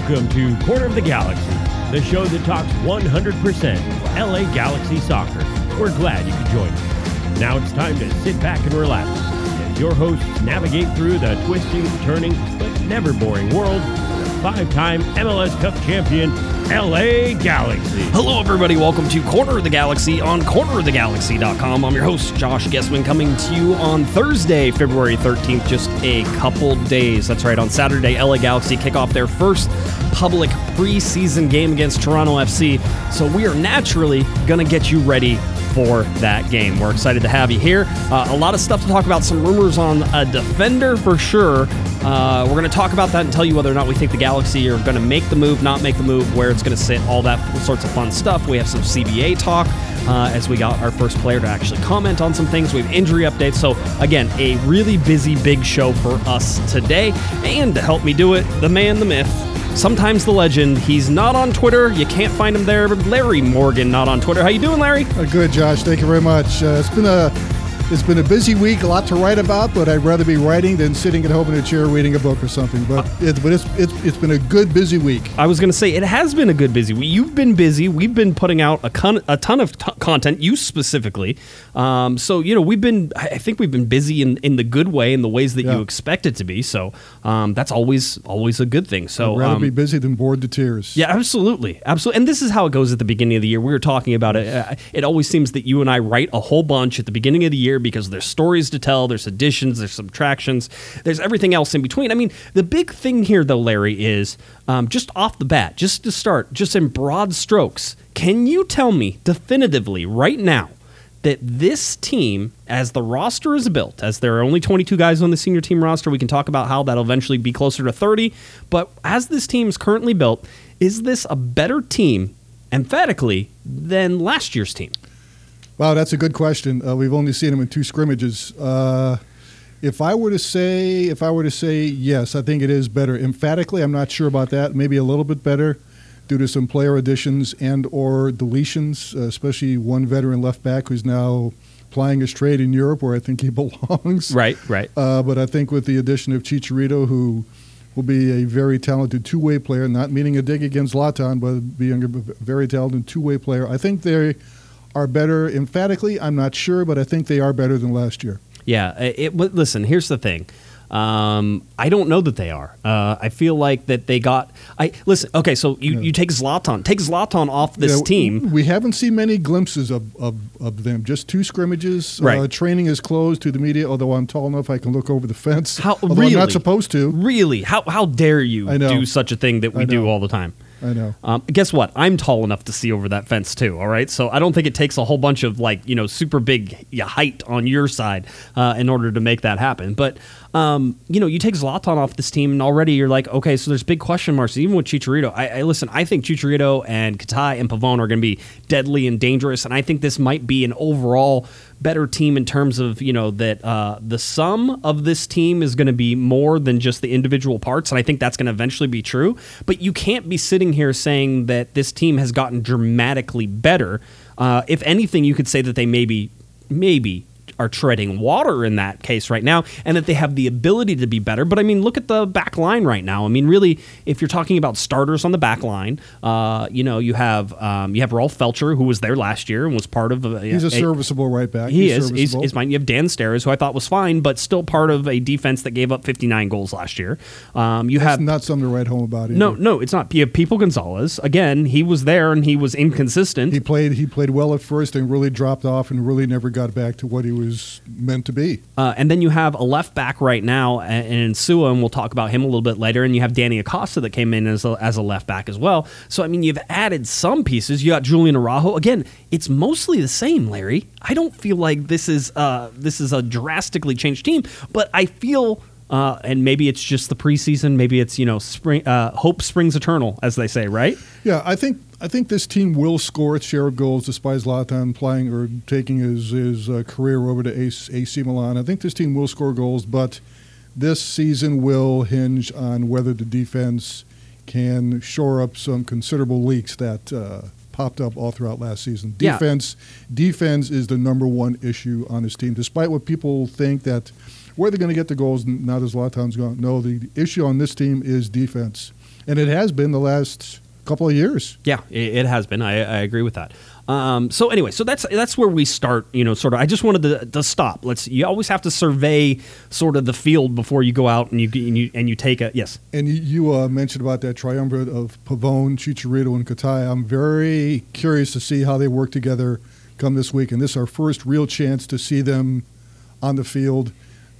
Welcome to Corner of the Galaxy, the show that talks 100% LA Galaxy soccer. We're glad you could join us. Now it's time to sit back and relax as your hosts navigate through the twisting, turning, but never boring world of five-time MLS Cup champion LA Galaxy. Hello, everybody. Welcome to Corner of the Galaxy on cornerofthegalaxy.com. I'm your host, Josh Guesman, coming to you on Thursday, February 13th, just a couple days. That's right. On Saturday, LA Galaxy kick off their first public preseason game against Toronto FC. So we are naturally going to get you ready for that game. We're excited to have you here. Uh, a lot of stuff to talk about, some rumors on a defender for sure. Uh, we're going to talk about that and tell you whether or not we think the Galaxy are going to make the move, not make the move, where it's going to sit, all that sorts of fun stuff. We have some CBA talk uh, as we got our first player to actually comment on some things. We have injury updates. So, again, a really busy, big show for us today. And to help me do it, the man, the myth, sometimes the legend. He's not on Twitter. You can't find him there. Larry Morgan, not on Twitter. How you doing, Larry? Uh, good, Josh. Thank you very much. Uh, it's been a it's been a busy week, a lot to write about, but I'd rather be writing than sitting at home in a chair reading a book or something. But it, but it's, it's it's been a good busy week. I was going to say it has been a good busy week. You've been busy. We've been putting out a ton, a ton of t- content. You specifically. Um, so you know we've been. I think we've been busy in, in the good way, in the ways that Yeah. you expect it to be. So um, that's always always a good thing. So I'd rather um, be busy than bored to tears. Yeah, absolutely, absolutely. And this is how it goes at the beginning of the year. We were talking about it. Uh, It always seems that you and I write a whole bunch at the beginning of the year because there's stories to tell, there's additions, there's subtractions, there's everything else in between. I mean, the big thing here, though, Larry, is um, just off the bat, just to start, just in broad strokes. Can you tell me definitively right now? that this team, as the roster is built, as there are only 22 guys on the senior team roster, we can talk about how that'll eventually be closer to 30. But as this team is currently built, is this a better team, emphatically, than last year's team? Wow, that's a good question. Uh, we've only seen him in two scrimmages. Uh, if I were to say, if I were to say yes, I think it is better. Emphatically, I'm not sure about that. Maybe a little bit better due to some player additions and or deletions, uh, especially one veteran left back who's now plying his trade in Europe, where I think he belongs. Right, right. Uh, but I think with the addition of Chicharito, who will be a very talented two-way player, not meaning a dig against Zlatan, but being a very talented two-way player, I think they are better. Emphatically, I'm not sure, but I think they are better than last year. Yeah. It, listen, here's the thing. Um, I don't know that they are. Uh, I feel like that they got. I listen. Okay, so you, you take Zlatan, take Zlatan off this Yeah, team. We haven't seen many glimpses of, of, of them. Just two scrimmages. Uh, Right. training is closed to the media, although I'm tall enough I can look over the fence. How really? I'm not supposed to. Really? How how dare you do such a thing that we do all the time? I know. Um, guess what? I'm tall enough to see over that fence too. All right, so I don't think it takes a whole bunch of like you know super big height on your side uh, in order to make that happen. But um, you know, you take Zlatan off this team, and already you're like, okay, so there's big question marks. Even with Chicharito, I, I listen. I think Chicharito and Katai and Pavone are going to be deadly and dangerous, and I think this might be an overall better team in terms of you know that uh, the sum of this team is going to be more than just the individual parts, and I think that's going to eventually be true. But you can't be sitting here saying that this team has gotten dramatically better. Uh, if anything, you could say that they maybe maybe are treading water in that case right now, and that they have the ability to be better. But I mean, look at the back line right now. I mean, really, if you're talking about starters on the back line, uh, you know, you have um, you have Rolf Feltscher, who was there last year and was part of. A, He's a serviceable right back. he He's is. He's, he's fine. You have Dan Steres, who I thought was fine, but still part of a defense that gave up 59 goals last year. Um, you That's have not something to write home about. Either. no, no, it's not. You have Pipo Gonzalez. Again, he was there and he was inconsistent. He played. He played well at first, and really dropped off, and really never got back to what he was meant to be. Uh, and then you have a left back right now, and, Insua, and we'll talk about him a little bit later. And you have Danny Acosta that came in as a, as a left back as well. So I mean, you've added some pieces. You got Julian Araujo. Again, it's mostly the same, Larry. I don't feel like this is uh, this is a drastically changed team, but I feel. Uh, and maybe it's just the preseason. Maybe it's you know spring. Uh, hope springs eternal, as they say, right? Yeah, I think I think this team will score its share of goals despite Zlatan playing or taking his his uh, career over to AC, Milan. I think this team will score goals, but this season will hinge on whether the defense can shore up some considerable leaks that uh, popped up all throughout last season. Yeah. Defense defense is the number one issue on this team, despite what people think that where they're going to get the goals now that Zlatan's gone. No, the issue on this team is defense. and it has been the last couple of years. Yeah, it, it has been. I, I agree with that. Um, so anyway, so that's that's where we start. You know, sort of. I just wanted to, to stop. Let's. You always have to survey sort of the field before you go out and you and you and you take a yes. And you, you uh, mentioned about that triumvirate of Pavone, Chicharito, and Katai. I'm very curious to see how they work together come this week. And this is our first real chance to see them on the field.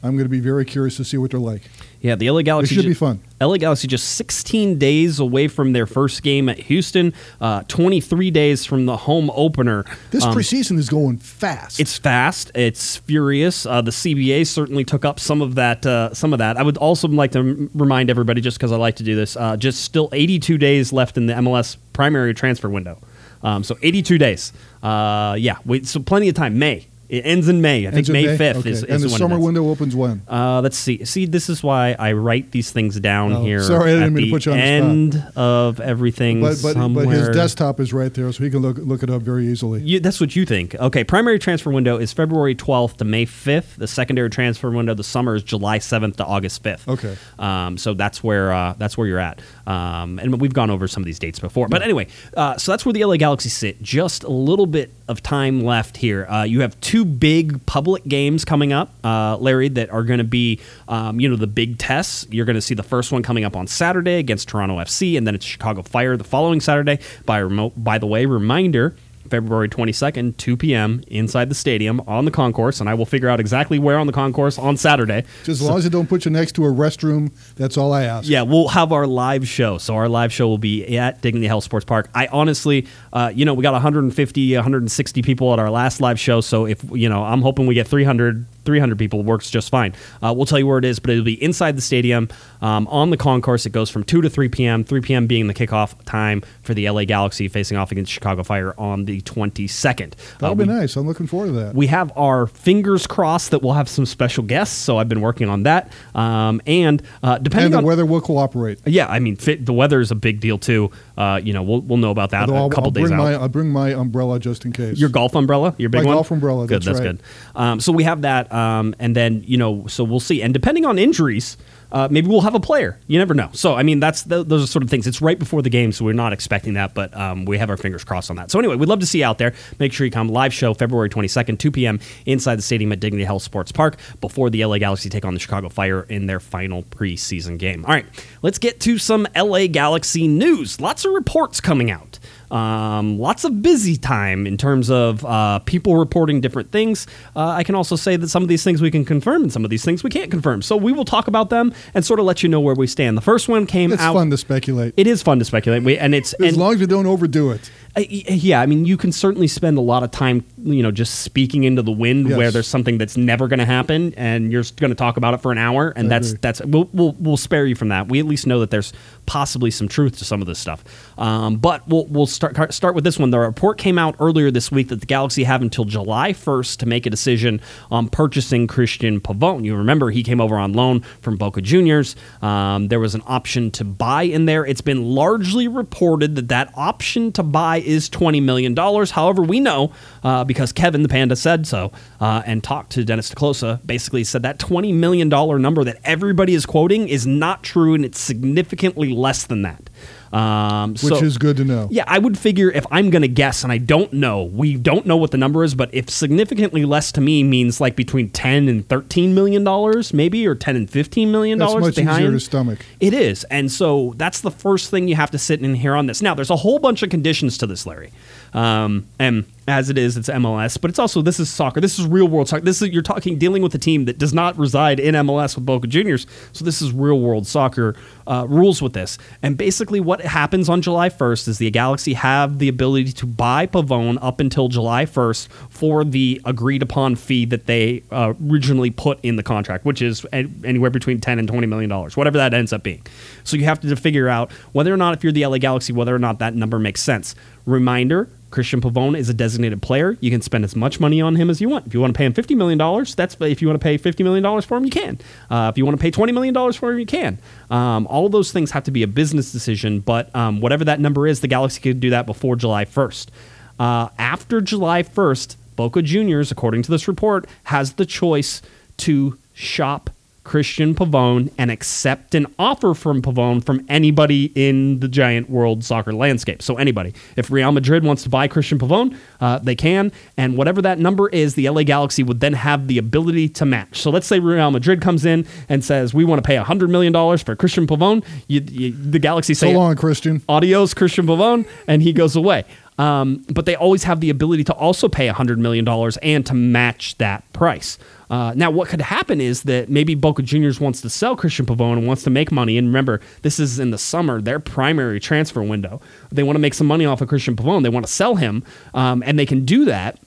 I'm going to be very curious to see what they're like. Yeah, the LA Galaxy It should ju- be fun. LA Galaxy just 16 days away from their first game at Houston. Uh, 23 days from the home opener. This Um, preseason is going fast. It's fast. It's furious. Uh, the CBA certainly took up some of that. Uh, some of that. I would also like to m- remind everybody, just because I like to do this, uh, just still 82 days left in the MLS primary transfer window. Um, so 82 days. Uh, yeah, wait, so plenty of time. May. It ends in May. I think Ends in May? 5th Okay. is, is and the summer window opens when? Uh, let's see. See, this is why I write these things down Oh, here. sorry, I didn't mean to put you on the spot. end of everything. But but, somewhere. but his desktop is right there, so he can look look it up very easily. You, that's what you think. Okay, primary transfer window is February 12th to May 5th. The secondary transfer window, the summer, is July 7th to August 5th. Okay. Um, so that's where uh, that's where you're at. Um, and we've gone over some of these dates before. But anyway, uh, so that's where the LA Galaxy sit. Just a little bit of time left here. Uh, you have two big public games coming up, uh, Larry, that are going to be, um, you know, the big tests. You're going to see the first one coming up on Saturday against Toronto FC, and then it's Chicago Fire the following Saturday. By remote, by the way, reminder. February 22nd, 2 p.m. inside the stadium on the concourse, and I will figure out exactly where on the concourse on Saturday. Just as long as it don't put you next to a restroom, that's all I ask. Yeah, we'll have our live show. So our live show will be at Dignity Health Sports Park. I honestly, uh, you know, we got 150, 160 people at our last live show. So if you know, I'm hoping we get 300, 300 people. Works just fine. Uh, we'll tell you where it is, but it'll be inside the stadium um, on the concourse. It goes from 2 to 3 p.m. 3 p.m. being the kickoff time for the LA Galaxy facing off against Chicago Fire on the 22nd. That'll Uh, be we- nice. I'm looking forward to that. we have our fingers crossed that we'll have some special guests. So I've been working on that. Um, and uh, depending and the on weather will cooperate. yeah, I mean, fit, the weather is a big deal too. Uh, you know, we'll we'll know about that Although a I'll, couple I'll days bring out. my I'll bring my umbrella just in case. your golf umbrella, your big My one. golf umbrella, Good, that's that's right. good. Um, so we have that, um, and then you know, so we'll see. And depending on injuries, uh, maybe we'll have a player. You never know. So I mean, that's th- those are sort of things. It's right before the game, so we're not expecting that, but um, we have our fingers crossed on that. So anyway, we'd love to see you out there. Make sure you come live show February twenty second, two p.m. inside the stadium at Dignity Health Sports Park before the LA Galaxy take on the Chicago Fire in their final preseason game. All right, let's get to some LA Galaxy news. Lots of reports coming out. Um, lots of busy time in terms of uh, people reporting different things. Uh, I can also say that some of these things we can confirm and some of these things we can't confirm. So we will talk about them and sort of let you know where we stand. The first one came it's out. It's fun to speculate. It is fun to speculate, we, and it's as and, long as you don't overdo it. Uh, yeah, I mean, you can certainly spend a lot of time, you know, just speaking into the wind Yes. where there's something that's never going to happen, and you're going to talk about it for an hour, and I that's agree. that's we'll, we'll we'll spare you from that. We at least know that there's possibly some truth to some of this stuff. Um, but we'll we'll start start with this one. The report came out earlier this week that the Galaxy have until July 1st to make a decision on purchasing Christian Pavone. You remember he came over on loan from Boca Juniors. Um, there was an option to buy in there. It's been largely reported that that option to buy is $20 million. However, we know uh, because Kevin the Panda said so uh, and talked to Dennis te Kloese, basically said that $20 million number that everybody is quoting is not true and it's significantly less than that. Um, Which so- is good to know. yeah, I would figure if I'm going to guess, and I don't know, we don't know what the number is, but if significantly less to me means like between 10 and 13 million dollars, maybe, or 10 and 15 million dollars. That's much behind. easier to stomach. It is. And so that's the first thing you have to sit in here on this. Now, there's a whole bunch of conditions to this, Larry. Um, and as it is, it's MLS, but it's also this is soccer. This is real world soccer. This is you're talking dealing with a team that does not reside in MLS with Boca Juniors. So this is real world soccer uh, rules with this. And basically, what happens on July 1st is the Galaxy have the ability to buy Pavone up until July 1st for the agreed upon fee that they uh, originally put in the contract, which is anywhere between 10 and 20 million dollars, whatever that ends up being. So you have to figure out whether or not, if you're the LA Galaxy, whether or not that number makes sense. Reminder. Christian Pavone is a designated player. You can spend as much money on him as you want. If you want to pay him fifty million dollars, that's if you want to pay fifty million dollars for him, you can. Uh, if you want to pay twenty million dollars for him, you can. Um, all of those things have to be a business decision, but um, whatever that number is, the Galaxy could do that before July first. Uh, after July first, Boca Juniors, according to this report, has the choice to shop Christian Pavone and accept an offer from Pavone from anybody in the giant world soccer landscape. So anybody, if Real Madrid wants to buy Christian Pavone, uh, they can, and whatever that number is, the LA Galaxy would then have the ability to match. So let's say Real Madrid comes in and says we want to pay hundred million dollars for Christian Pavone. You, you, the Galaxy say So long, Christian. adios Christian Pavone, and he goes away. Um, but they always have the ability to also pay $100 million and to match that price. Uh, now, what could happen is that maybe Boca Juniors wants to sell Christian Pavone and wants to make money. And remember, this is in the summer, their primary transfer window. They want to make some money off of Christian Pavone. They want to sell him, um, and they can do that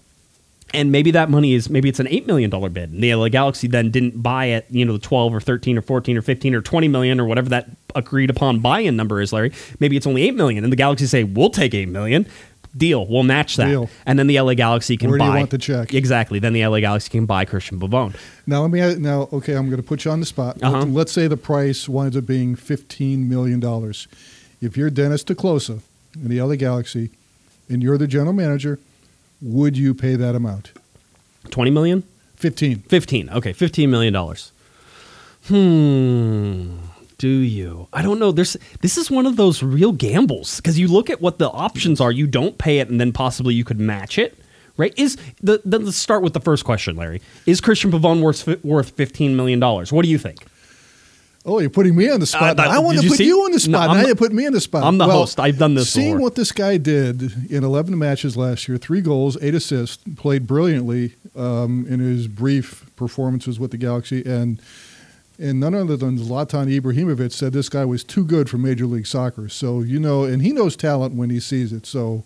and maybe that money is maybe it's an eight million dollar bid. And the LA Galaxy then didn't buy it, you know, the twelve or thirteen or fourteen or fifteen or twenty million or whatever that agreed upon buy-in number is, Larry. Maybe it's only eight million, and the Galaxy say we'll take eight million. Deal, we'll match that, Deal. and then the LA Galaxy can Where do buy. you want the check? Exactly. Then the LA Galaxy can buy Christian Pavone. Now let me now. Okay, I'm going to put you on the spot. Uh-huh. Let's, say the price winds up being fifteen million dollars. If you're Dennis te Kloese in the LA Galaxy, and you're the general manager, would you pay that amount? Twenty million. Fifteen. 15. Okay, 15 million dollars. Hmm. Do you? I don't know. There's this is one of those real gambles because you look at what the options are. You don't pay it, and then possibly you could match it. Right? Is the, the let's start with the first question, Larry. Is Christian Pavone worth worth 15 million dollars? What do you think? Oh, you're putting me on the spot. Uh, I want to put see- you on the spot. I'm now the- you put me on the spot. I'm the Well, host. I've done this Seeing before. what this guy did in 11 matches last year, three goals, eight assists, played brilliantly um, in his brief performances with the Galaxy, and and none other than Zlatan Ibrahimovic said this guy was too good for Major League Soccer. So you know, and he knows talent when he sees it. So,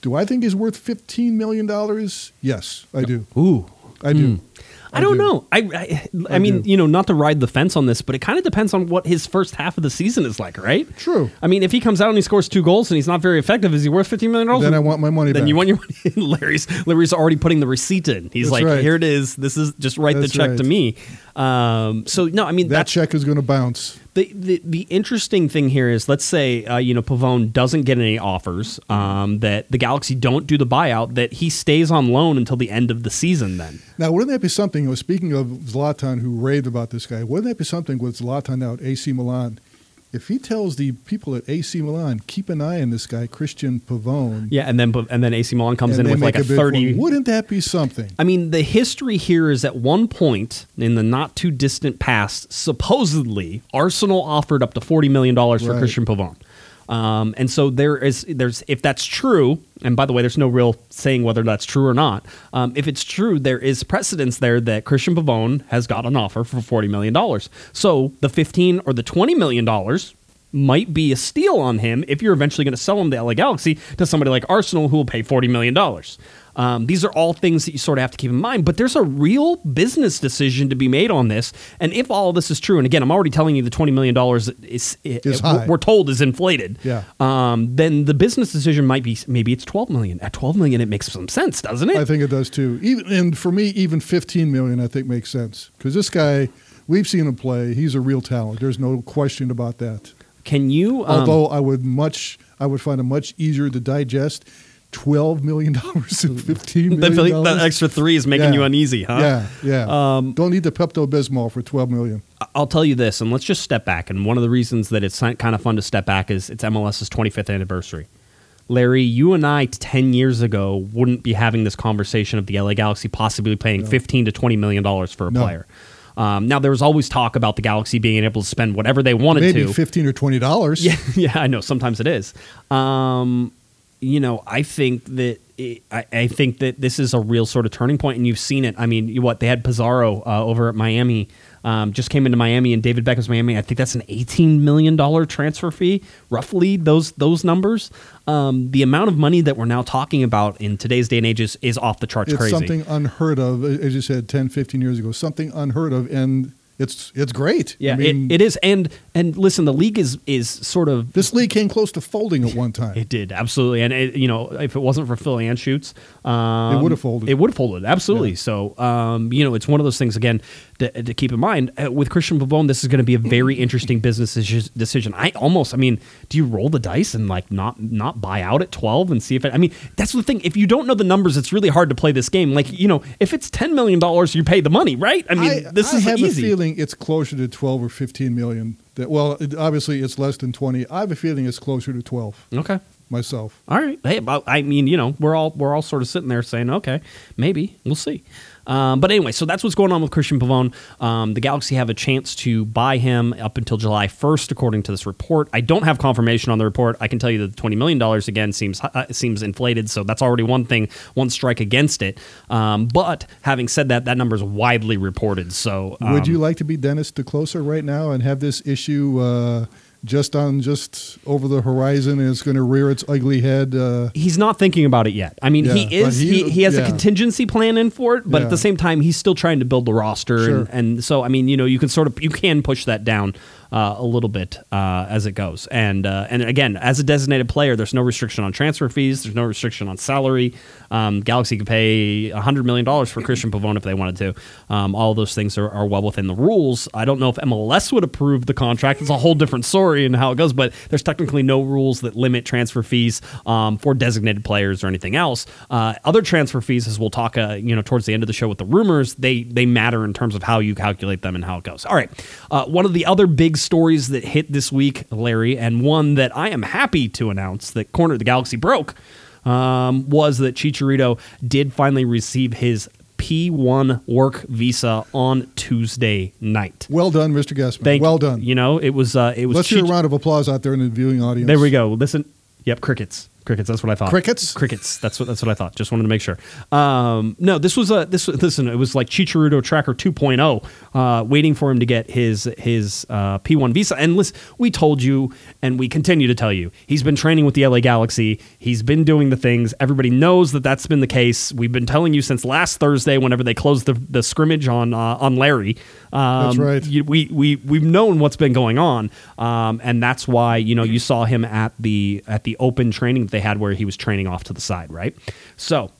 do I think he's worth 15 million dollars? Yes, I do. Ooh, I do. Hmm. I don't do. know. I I, I I mean, do. you know, not to ride the fence on this, but it kind of depends on what his first half of the season is like, right? True. I mean, if he comes out and he scores two goals and he's not very effective, is he worth fifteen million dollars? Then I want my money back. Then back. you want your money. Larry's Larry's already putting the receipt in. He's That's like, right. here it is. This is just write That's the check right. to me. Um, so no, I mean That check is going to bounce. The, the interesting thing here is let's say uh, you know Pavone doesn't get any offers um, that the Galaxy don't do the buyout that he stays on loan until the end of the season then Now, wouldn't that be something? uh, Speaking of Zlatan, who raved about this guy, wouldn't that be something with Zlatan at AC Milan? If he tells the people at AC Milan, keep an eye on this guy, Christian Pavone, yeah and then and then AC Milan comes in with like a him, thirty wouldn't that be something? I mean, the history here is at one point in the not too distant past, supposedly Arsenal offered up to forty million dollars for Right. Christian Pavone. Um, and so there is there's if that's true, and by the way, there's no real saying whether that's true or not. Um, if it's true, there is precedence there that Christian Pavone has got an offer for forty million dollars. So the fifteen or the twenty million dollars might be a steal on him if you're eventually going to sell him to LA Galaxy to somebody like Arsenal who will pay $40 million. Um, these are all things that you sort of have to keep in mind, but there's a real business decision to be made on this. And if all this is true, and again, I'm already telling you the $20 million is, Is we're- high. we're told is inflated. Yeah. Um, then the business decision might be maybe it's 12 million. At 12 million, it makes some sense, doesn't it? I think it does too. Even and for me, even 15 million, I think makes sense because this guy, we've seen him play. He's a real talent. There's no question about that. Can you? Um, Although I would much, I would find it much easier to digest. Twelve million dollars and fifteen that, that extra three is making Yeah. you uneasy, huh? Yeah, yeah. Um, Don't need the Pepto Bismol for twelve million. I'll tell you this, and let's just step back. And one of the reasons that it's kind of fun to step back is it's MLS's 25th anniversary. Larry, you and I 10 years ago wouldn't be having this conversation of the LA Galaxy possibly paying 15 to 20 million dollars for a No. player. Um, now there was always talk about the Galaxy being able to spend whatever they wanted Maybe to. fifteen or twenty dollars. Yeah, yeah, I know. Sometimes it is. Um, you know, I think that it, I, I think that this is a real sort of turning point, and you've seen it. I mean, you, what they had Pizarro uh, over at Miami. Um, just came into Miami and David Beckham's Miami. I think that's an eighteen million dollar transfer fee, roughly those those numbers. Um, the amount of money that we're now talking about in today's day and age is, is off the charts It's crazy. something unheard of, as you said, 10, 15 years ago. Something unheard of, and it's it's great. yeah, I mean, it, it is. And and listen, the league is is sort of This league came close to folding at one time. It did absolutely, and it, you know, if it wasn't for Phil Anschutz, um, It would've folded. It would have folded absolutely. Yeah. So, um, you know, it's one of those things again to, to keep in mind uh, with Christian Pavone. This is going to be a very interesting business decision. I almost, I mean, do you roll the dice and like not not buy out at twelve and see if it? I mean, that's the thing. If you don't know the numbers, it's really hard to play this game. Like, you know, if it's ten million dollars, you pay the money, right? I mean, this I is have easy. a feeling it's closer to 12 or 15 million. That well, it, obviously it's less than 20. I have a feeling it's closer to 12 Okay. myself. All right. Hey, I mean, you know, we're all we're all sort of sitting there saying, okay, maybe we'll see. Um, but anyway, so that's what's going on with Christian Pavone. Um, the Galaxy have a chance to buy him up until July 1st, according to this report. I don't have confirmation on the report. I can tell you that the $20 million again seems uh, seems inflated, so that's already one thing, one strike against it. Um, but having said that, that number is widely reported. So Would you um, like to be Dennis te Kloese right now and have this issue uh, just on just over the horizon and it's going to rear its ugly head? Uh, he's not thinking about it yet. I mean, Yeah, he is. He, he- he has a contingency plan in for it, but Yeah. at the same time, he's still trying to build the roster, Sure. and, and so I mean, you know, you can sort of you can push that down uh, a little bit uh, as it goes, and uh, and again, as a designated player, there's no restriction on transfer fees. There's no restriction on salary. Um, Galaxy could pay hundred million dollars for Christian Pavone if they wanted to. Um, all those things are, are well within the rules. I don't know if MLS would approve the contract. It's a whole different story and how it goes, but there's technically no rules that limit transfer fees um, for designated players or anything else. Uh, other transfer fees, as we'll talk, uh, you know, towards the end of the show with the rumors, they they matter in terms of how you calculate them and how it goes. All right, uh, one of the other big stories that hit this week, Larry, and one that I am happy to announce that Corner of the Galaxy broke um, was that Chicharito did finally receive his P1 work visa on Tuesday night. well done, Mr. Guesman. Thank well done. You know, it was uh, it was. Let's hear a round of applause out there in the viewing audience. there we go. Listen. Yep, crickets. Crickets. That's what I thought. Crickets? Crickets. That's what. That's what I thought. Just wanted to make sure. Um, no, this was a this. Listen, it was like Chicharito Tracker 2.0, uh, waiting for him to get his his uh, P1 visa. And listen, we told you, and we continue to tell you, he's been training with the LA Galaxy. He's been doing the things. Everybody knows that that's been the case. We've been telling you since last Thursday, whenever they closed the, the scrimmage on uh, on Larry. Um, That's right. you- we we we've known what's been going on, um, and that's why you know you saw him at the at the open training they had where he was training off to the side, right? So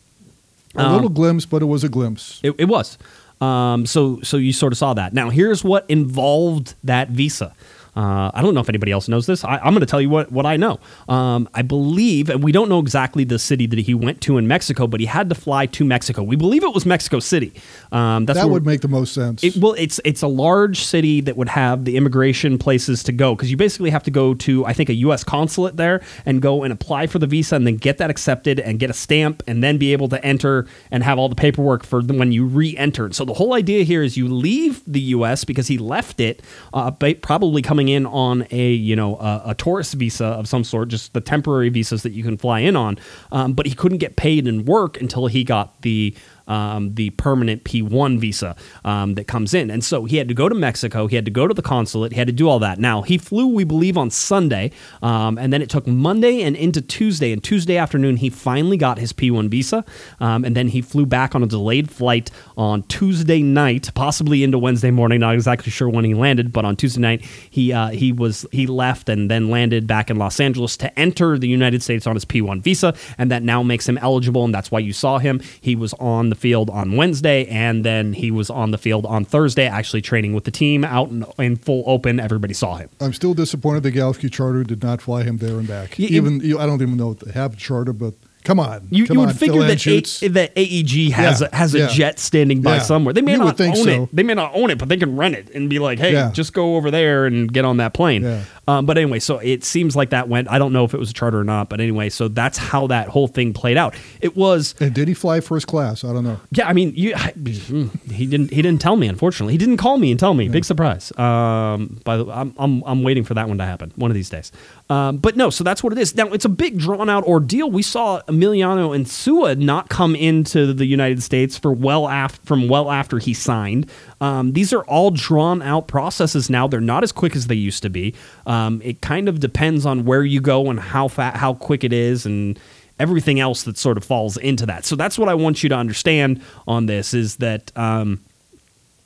A um, little glimpse, but it was a glimpse. it, it was. Um, so so you sort of saw that. Now here's what involved that visa. Uh, I don't know if anybody else knows this. I, I'm going to tell you what, what I know. Um, I believe, and we don't know exactly the city that he went to in Mexico, but he had to fly to Mexico. We believe it was Mexico City. Um, that's that would make the most sense. it, well, it's it's a large city that would have the immigration places to go because you basically have to go to I think a U.S. consulate there and go and apply for the visa and then get that accepted and get a stamp and then be able to enter and have all the paperwork for the, when you re-enter. So the whole idea here is you leave the U.S. because he left it, uh, probably coming in on a you know a, a tourist visa of some sort, just the temporary visas that you can fly in on. Um, but he couldn't get paid and work until he got the um, the permanent P1 visa um, that comes in. And so he had to go to Mexico. He had to go to the consulate. He had to do all that. Now, he flew, we believe, on Sunday. Um, and then it took Monday and into Tuesday. And Tuesday afternoon, he finally got his P1 visa. Um, and then he flew back on a delayed flight on Tuesday night, possibly into Wednesday morning. Not exactly sure when he landed, but on Tuesday night, he, uh, he, was, he left and then landed back in Los Angeles to enter the United States on his P1 visa. And that now makes him eligible. And that's why you saw him. He was on the field on Wednesday, and then he was on the field on Thursday, actually training with the team out in, in full open. Everybody saw him. I'm still disappointed the Galaxy charter did not fly him there and back. Y- even you, I don't even know if they have a charter, but come on, You, come you on, would figure that, a, that AEG has Yeah, a, has a yeah. jet standing by Yeah. somewhere. They may You not own so. it. They may not own it, but they can rent it and be like, "Hey, just go over there and get on that plane." Yeah. Um, but anyway, so it seems like that went. I don't know if it was a charter or not, but anyway, so that's how that whole thing played out. It was and did he fly first class? I don't know. Yeah, I mean, you, I, he didn't. He didn't tell me. Unfortunately, he didn't call me and tell me. Big surprise. Um, by the, I'm, I'm, I'm waiting for that one to happen one of these days. Um, but no, so that's what it is. Now it's a big drawn out ordeal. We saw Emiliano Insua not come into the United States for well af- from well after he signed. Um, these are all drawn out processes now. They're not as quick as they used to be. Um, it kind of depends on where you go and how fa- how quick it is and everything else that sort of falls into that. So that's what I want you to understand on this is that um,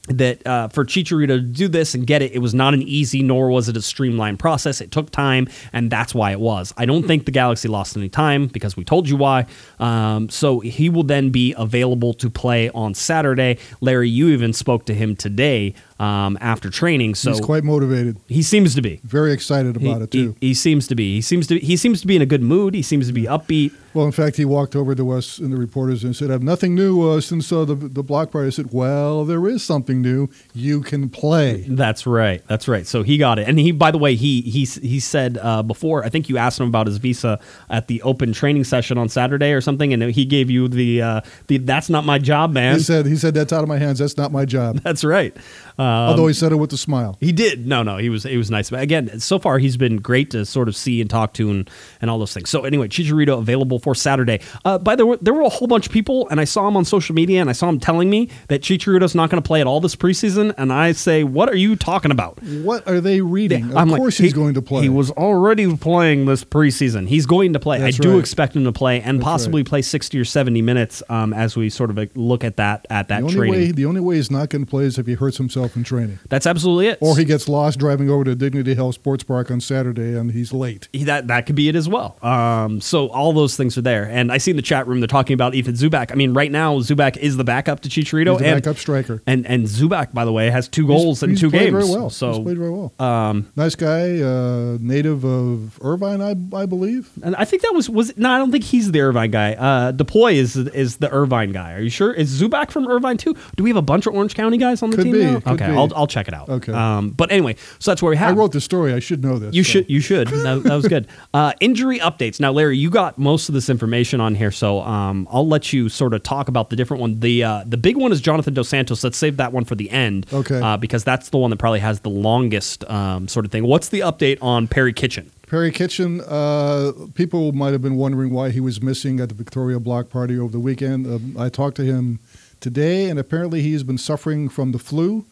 that uh, for Chicharito to do this and get it, it was not an easy, nor was it a streamlined process. It took time, and that's why it was. I don't think the Galaxy lost any time because we told you why. Um, so he will then be available to play on Saturday. Larry, you even spoke to him today um, after training. So He's quite motivated. he seems to be. Very excited He, about it he- too. he seems to be. He seems to. He seems to be in a good mood. He seems to be upbeat. well, in fact, he walked over to us and the reporters and said, "I have nothing new uh, since uh, the the block party." I said, "Well, there is something new. You can play." That's right. That's right. So he got it, and he, by the way, he he he said uh, before. I think you asked him about his visa at the open training session on Saturday or something, and he gave you the uh, the "That's not my job, man." He said, "He said that's out of my hands. That's not my job." That's right. Um, Although he said it with a smile. He did. No, no, he was he was nice. But again, so far he's been great to sort of see and talk to and, and all those things. So anyway, Chicharito available for Saturday. Uh, by the way, there were a whole bunch of people, and I saw him on social media, and I saw him telling me that Chicharito's not going to play at all this preseason. And I say, what are you talking about? What are they reading? Of I'm like, course, he's he- going to play. He was already playing this preseason. He's going to play. That's I do right. expect him to play and That's possibly right. play 60 or 70 minutes um, as we sort of look at that at that the only training. way. The only way he's not going to play is if he hurts himself in training, That's absolutely it. or he gets lost driving over to Dignity Health Sports Park on Saturday and he's late. He- that that could be it as well. Um, so all those things are there, and I see in the chat room they're talking about Ethan Zubak. I mean, right now Zubak is the backup to Chicharito, He's the and backup striker. and and Zubak, by the way, has two goals in he's two played games. Very well. So he's played very well. um, nice guy, uh, native of Irvine, I, I believe. and I think that was was no, I don't think he's the Irvine guy. Uh, DePuy is is the Irvine guy. Are you sure? Is Zubak from Irvine too? Do we have a bunch of Orange County guys on the Could team be, now? could okay, be. I'll I'll check it out. Okay. Um, but anyway, so that's where we have. I wrote the story. I should know this. You so. should. You should. That, that was good. Uh, injury updates. Now, Larry, you got most of this information on here, so um, I'll let you sort of talk about the different one. The uh, the big one is Jonathan Dos Santos. Let's save that one for the end, Okay. Uh, because that's the one that probably has the longest um, sort of thing. What's the update on Perry Kitchen? Perry Kitchen, uh, people might have been wondering why he was missing at the Victoria Block Party over the weekend. Um, I talked to him today, and apparently he's been suffering from the flu.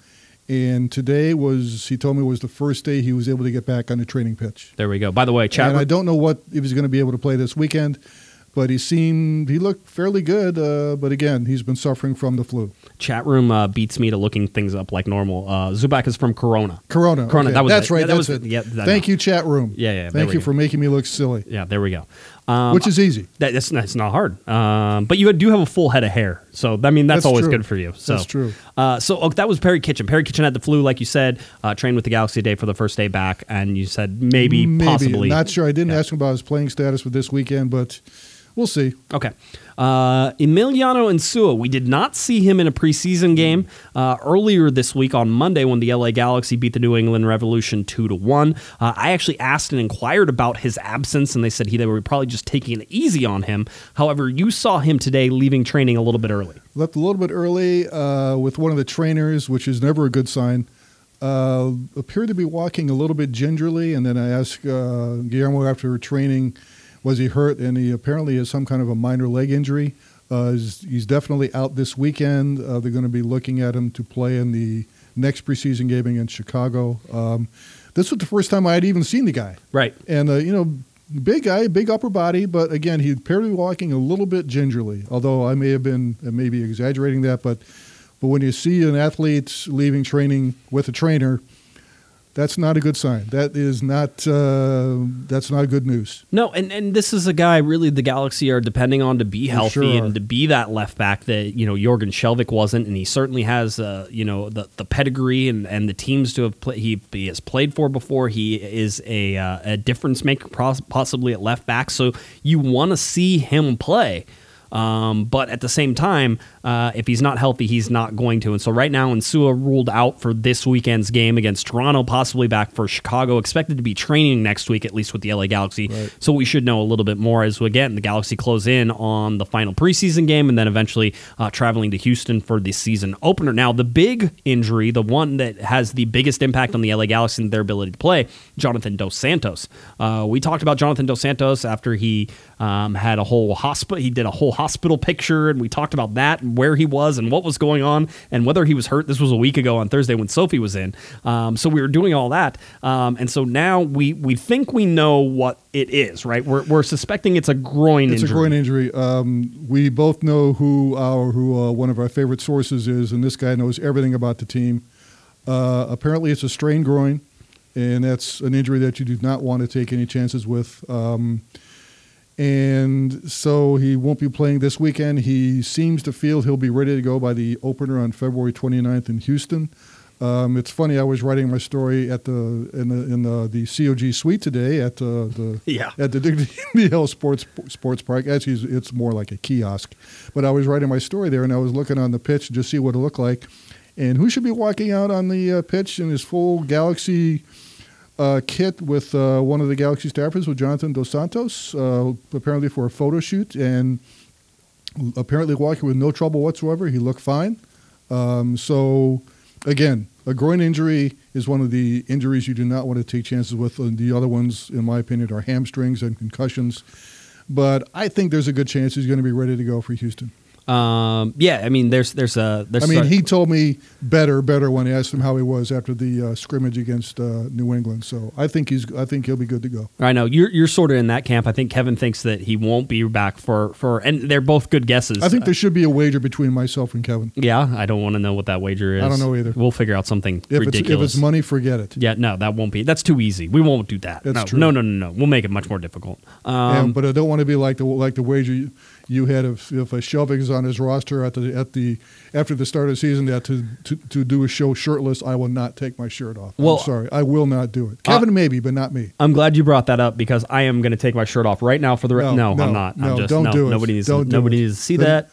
And today was, he told me, was the first day he was able to get back on the training pitch. There we go. By the way, chat. and I don't know what if he's going to be able to play this weekend, but he seemed he looked fairly good. Uh, but again, he's been suffering from the flu. Chat room uh, beats me to looking things up like normal. Uh, Zubak is from Corona. Corona. Corona, okay. that was that's it. right. Yeah, that that's was- it. yeah, that- Thank you, chat room. Yeah, yeah, Thank you go. for making me look silly, Yeah, there we go. Um, which is easy. that, that's, that's not hard. Um, but you do have a full head of hair, so I mean that's, That's always true. good for you. So That's true. Uh, so oh, that was Perry Kitchen. Perry Kitchen had the flu, like you said. Uh, trained with the Galaxy Day for the first day back, and you said maybe, possibly Not sure. I didn't Yeah. ask him about his playing status for this weekend, but we'll see. Okay. Uh, Emiliano Insua, we did not see him in a preseason game uh, earlier this week on Monday when the LA Galaxy beat the New England Revolution two to one. Uh, I actually asked and inquired about his absence, and they said he they were probably just taking it easy on him. However, you saw him today leaving training a little bit early. Left a little bit early uh, with one of the trainers, which is never a good sign. Uh, appeared to be walking a little bit gingerly, and then I asked uh, Guillermo after training, was he hurt? And he apparently has some kind of a minor leg injury. Uh, he's, he's definitely out this weekend. Uh, they're going to be looking at him to play in the next preseason game against Chicago. Um, this was the first time I had even seen the guy. Right. And uh, you know, big guy, big upper body, but again, he appeared to be walking a little bit gingerly. Although I may have been maybe exaggerating that, but but when you see an athlete leaving training with a trainer, that's not a good sign. That is not uh, that's not good news. No, and, and this is a guy really the Galaxy are depending on to be healthy sure and to be that left back that you know Jorgen Skjelvik wasn't, and he certainly has uh, you know the the pedigree and, and the teams to have play, he he has played for before. He is a uh, a difference maker possibly at left back, so you want to see him play. Um, but at the same time, uh, if he's not healthy, he's not going to. And so right now, Insua ruled out for this weekend's game against Toronto, possibly back for Chicago. Expected to be training next week, at least with the LA Galaxy. Right. So we should know a little bit more as again the Galaxy close in on the final preseason game, and then eventually uh, traveling to Houston for the season opener. Now, the big injury, the one that has the biggest impact on the LA Galaxy and their ability to play, Jonathan Dos Santos. Uh, we talked about Jonathan Dos Santos after he um, had a whole hospital. He did a whole hospital picture, and we talked about that and where he was and what was going on and whether he was hurt. This was a week ago on Thursday when Sophie was in. Um, so we were doing all that, um, and so now we we think we know what it is. Right? We're we're suspecting it's a groin It's injury. It's a groin injury. Um, we both know who our who uh, one of our favorite sources is, and this guy knows everything about the team. Uh, apparently, it's a strained groin, and that's an injury that you do not want to take any chances with. Um, and so he won't be playing this weekend. He seems to feel he'll be ready to go by the opener on February 29th in Houston. Um, it's funny. I was writing my story at the in the in the, the COG suite today at uh, the Yeah. at the Dignity Health Sports Sports Park. Actually, it's- more like a kiosk, but I was writing my story there, and I was looking on the pitch to just see what it looked like, and who should be walking out on the uh, pitch in his full Galaxy uh, kit with uh, one of the Galaxy staffers with Jonathan Dos Santos, uh, apparently for a photo shoot, and apparently walking with no trouble whatsoever. He looked fine. Um, so, again, a groin injury is one of the injuries you do not want to take chances with. And the other ones, in my opinion, are hamstrings and concussions. But I think there's a good chance he's going to be ready to go for Houston. Um, yeah, I mean, there's there's a there's I mean, a- he told me better, better when I asked him how he was after the uh, scrimmage against uh, New England. So I think he's, I think he'll be good to go. I know you're you're sort of in that camp. I think Kevin thinks that he won't be back for for, and they're both good guesses. I think there should be a wager between myself and Kevin. yeah, I don't want to know what that wager is. I don't know either. We'll figure out something If it's, ridiculous. if it's money, forget it. yeah, no, that won't be. That's too easy. We won't do that. That's no, true. no, no, no, no. We'll make it much more difficult. Um, and, but I don't want to be like the like the wager you, you had if if a Skjelvik is on his roster at the at the after the start of the season that to, to to do a show shirtless, I will not take my shirt off. Well, I'm sorry, I will not do it. uh, Kevin maybe, but not me. I'm glad you brought that up because I am going to take my shirt off right now for the rest. No, No, no, I'm not. no, I'm just don't no. do it. Nobody needs. Don't to, nobody it. needs to see that.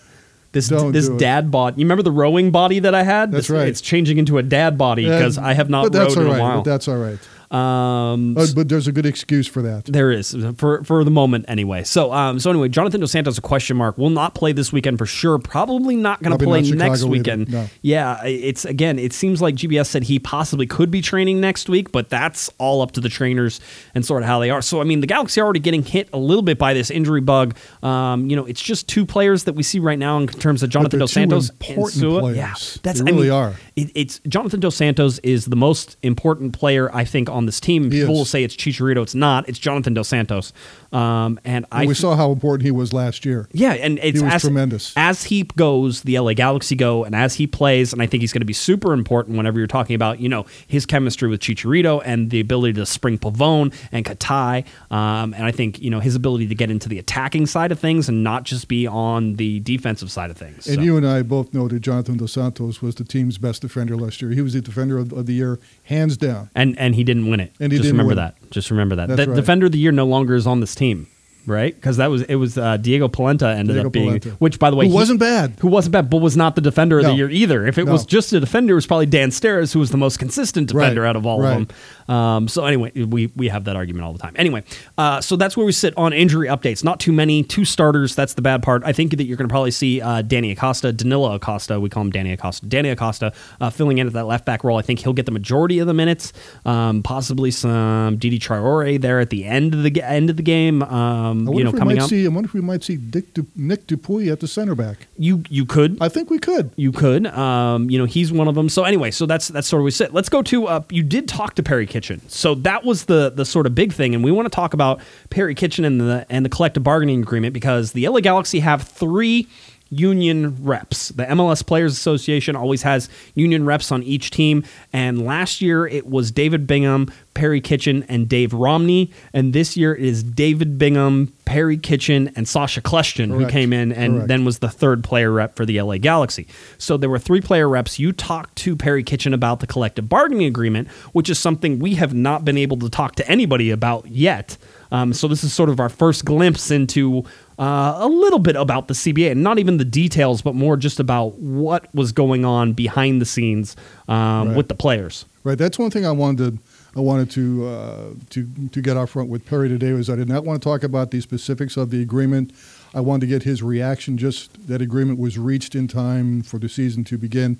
This this dad bod. You remember the rowing body that I had? That's This- right. It's changing into a dad body because Uh, I have not rowed in a while. But that's all right. Um, Uh, but there's a good excuse for that. There is for for the moment anyway. So um so anyway, Jonathan Dos Santos a question mark will not play this weekend for sure. Probably not going to play next weekend. no. Yeah, it's again. It seems like GBS said he possibly could be training next week, but that's all up to the trainers and sort of how they are. So I mean, the Galaxy are already getting hit a little bit by this injury bug. Um, you know, it's just two players that we see right now in terms of Jonathan Dos Santos important players. Yeah, that's They I really mean, are. It, it's Jonathan Dos Santos is the most important player I think on this team. He People is. will say it's Chicharito. It's not. It's Jonathan Dos Santos. Um, and I And we saw how important he was last year. yeah, and it's was as, tremendous. As he goes, the LA Galaxy go, and as he plays, and I think he's going to be super important whenever you're talking about, you know, his chemistry with Chicharito and the ability to spring Pavone and Katai. Um, and I think, you know, his ability to get into the attacking side of things and not just be on the defensive side of things. And So- you and I both know that Jonathan Dos Santos was the team's best defender last year. He was the defender of, of the year, hands down. and and he didn't win it. And he Just remember that. Just remember that. That's the right. defender of the year no longer is on this team. Right, because that was it was uh, Diego Polenta ended Diego up being, Polenta. which by the way Who he- wasn't bad. who wasn't bad, but was not the defender of the year either. If it No. was just a defender, it was probably Dan Steres, who was the most consistent defender Right, out of all right. of them. Um, so anyway, we we have that argument all the time. Anyway, uh, so that's where we sit on injury updates. Not too many, two starters. That's the bad part. I think that you're going to probably see uh, Danny Acosta, Danilo Acosta. We call him Danny Acosta. Danny Acosta uh, filling in at that left back role. I think he'll get the majority of the minutes. Um, possibly some Diedie Traore there at the end of the end of the game. Um, I wonder you know, if we coming might up. see. I wonder if we might see Dick Du, Nick DePuy at the center back. You you could I think we could. You could. Um, you know, he's one of them. So anyway, so that's that's sort of where we sit. Let's go to. Uh, you did talk to Perry Kitchen, so that was the the sort of big thing, and we want to talk about Perry Kitchen and the and the collective bargaining agreement because the LA Galaxy have three union reps. The MLS Players Association always has union reps on each team, and last year it was David Bingham, Perry Kitchen, and Dave Romney, and this year it is David Bingham, Perry Kitchen, and Sacha Kljestan who came in and Correct. then was the third player rep for the LA Galaxy. So there were three player reps. You talked to Perry Kitchen about the collective bargaining agreement, which is something we have not been able to talk to anybody about yet. Um, so this is sort of our first glimpse into uh, a little bit about the CBA, and not even the details, but more just about what was going on behind the scenes um, Right. with the players. Right. That's one thing I wanted. to. I wanted to uh, to to get out front with Perry today was I did not want to talk about the specifics of the agreement. I wanted to get his reaction. Just that agreement was reached in time for the season to begin.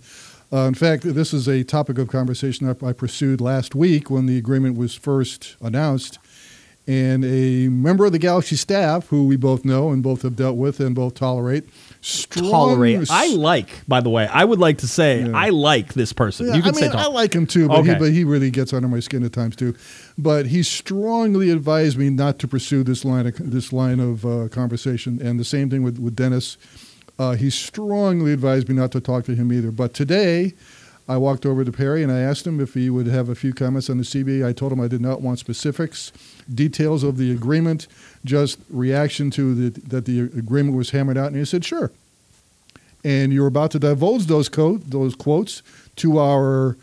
Uh, in fact, this is a topic of conversation I, I pursued last week when the agreement was first announced. And a member of the Galaxy staff, who we both know and both have dealt with and both tolerate, strong, Tolerate. I like, by the way, I would like to say, Yeah. I like this person. Yeah, you can I say mean, I like him too, but, he, but he really gets under my skin at times too. But he strongly advised me not to pursue this line of this line of uh, conversation, and the same thing with with Dennis. Uh, he strongly advised me not to talk to him either. But today, I walked over to Perry and I asked him if he would have a few comments on the CBA. I told him I did not want specifics, details of the agreement, just reaction to the, that the agreement was hammered out, and he said, "Sure." and you're about to divulge those co- those quotes to our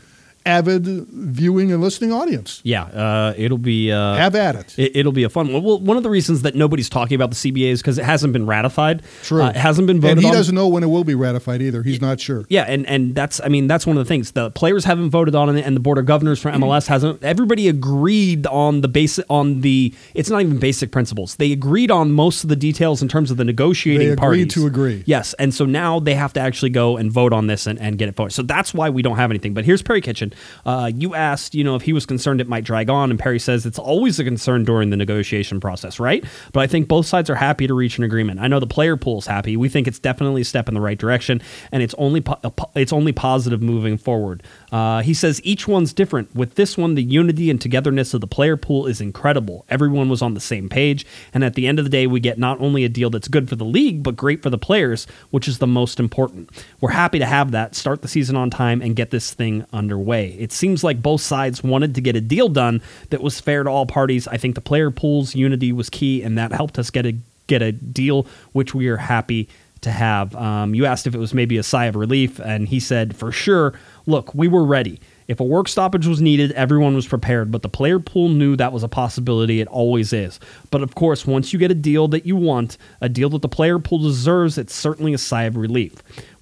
avid viewing and listening audience. Yeah, uh, it'll be uh, Have at it. It, will be a fun one. Well, one of the reasons that nobody's talking about the CBA is because it hasn't been ratified. True. Uh, it hasn't been voted on. and he on. doesn't know when it will be ratified either. He's not sure. Yeah, and, and that's I mean that's one of the things. The players haven't voted on it, and the board of governors for MLS hasn't. Everybody agreed on the basic on the. It's not even basic principles. They agreed on most of the details in terms of the negotiating They agreed parties. to agree. Yes, and so now they have to actually go and vote on this and, and get it voted. So that's why we don't have anything. But here's Perry Kitchen. Uh, you asked, you know, if he was concerned it might drag on, and Perry says it's always a concern during the negotiation process, right? But I think both sides are happy to reach an agreement. I know the player pool's happy. We think it's definitely a step in the right direction, and it's only po- it's only positive moving forward. Uh, he says each one's different. With this one, the unity and togetherness of the player pool is incredible. Everyone was on the same page, and at the end of the day, we get not only a deal that's good for the league, but great for the players, which is the most important. We're happy to have that, start the season on time, and get this thing underway. It seems like both sides wanted to get a deal done that was fair to all parties. I think the player pool's unity was key, and that helped us get a get a deal, which we are happy to have. Um, you asked if it was maybe a sigh of relief, and he said, for sure, look, we were ready. If a work stoppage was needed, everyone was prepared, but the player pool knew that was a possibility. It always is. But of course, once you get a deal that you want, a deal that the player pool deserves, it's certainly a sigh of relief.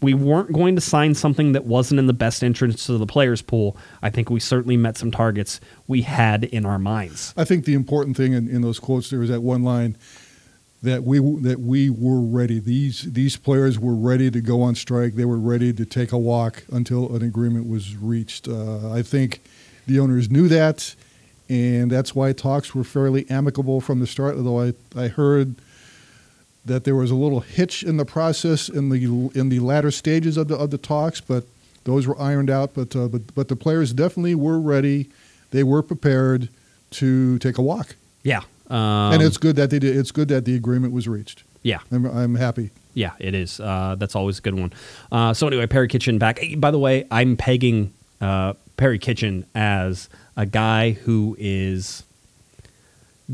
We weren't going to sign something that wasn't in the best interest of the players pool. I think we certainly met some targets we had in our minds. I think the important thing in, in those quotes there was that one line that we that we were ready. These these players were ready to go on strike. They were ready to take a walk until an agreement was reached. Uh, I think the owners knew that, and that's why talks were fairly amicable from the start. Although I, I heard that there was a little hitch in the process in the in the latter stages of the of the talks, but those were ironed out. But uh, but but the players definitely were ready. They were prepared to take a walk. Yeah. Um, and it's good that they did. It's good that the agreement was reached. yeah. I'm, I'm happy. Yeah, it is. Uh, that's always a good one. Uh, so anyway, Perry Kitchen back. Hey, by the way, I'm pegging uh, Perry Kitchen as a guy who is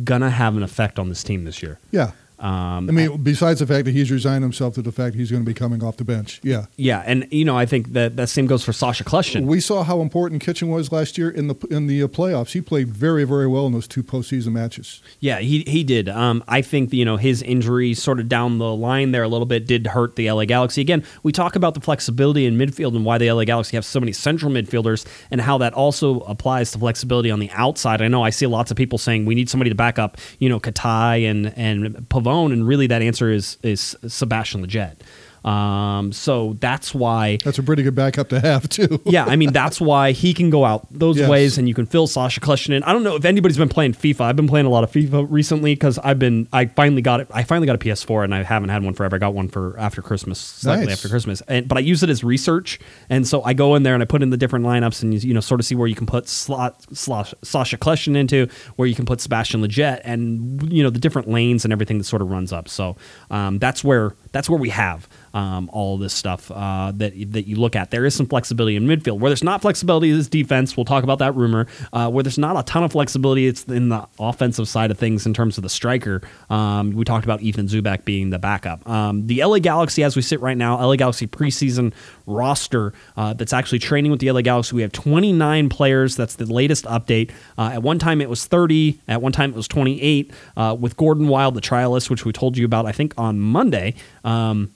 gonna have an effect on this team this year. Yeah. Um, I mean, besides the fact that he's resigned himself to the fact he's going to be coming off the bench. Yeah. yeah, and you know, I think that that same goes for Sacha Kljestan. We saw how important Kitchen was last year in the in the uh, playoffs. He played very very well in those two postseason matches. Yeah, he he did. Um, I think you know his injury sort of down the line there a little bit did hurt the LA Galaxy. Again, we talk about the flexibility in midfield and why the LA Galaxy have so many central midfielders and how that also applies to flexibility on the outside. I know I see lots of people saying we need somebody to back up, you know, Katai and and Pavone, and really that answer is is Sebastian Lletget. Um, so that's why That's a pretty good backup to have too. yeah, I mean that's why he can go out those Yes. ways, and you can fill Sacha Kljestan in. I don't know if anybody's been playing FIFA. I've been playing a lot of FIFA recently because I've been. I finally got it. I finally got a PS4, and I haven't had one forever. I got one for after Christmas, slightly Nice. after Christmas, and but I use it as research, and so I go in there and I put in the different lineups, and you, you know sort of see where you can put slot, slot Sacha Kljestan into, where you can put Sebastian Lletget, and you know the different lanes and everything that sort of runs up. So um, that's where that's where we have um, all this stuff uh, that that you look at. There is some flexibility in midfield. Where there's not flexibility is defense. We'll talk about that rumor. Uh, where there's not a ton of flexibility, it's in the offensive side of things in terms of the striker. Um, we talked about Ethan Zubak being the backup. Um, the LA Galaxy, as we sit right now, LA Galaxy preseason roster uh, that's actually training with the LA Galaxy. We have 29 players. That's the latest update. Uh, at one time it was 30. At one time it was 28. Uh, with Gordon Wild, the trialist, which we told you about, I think on Monday. Um,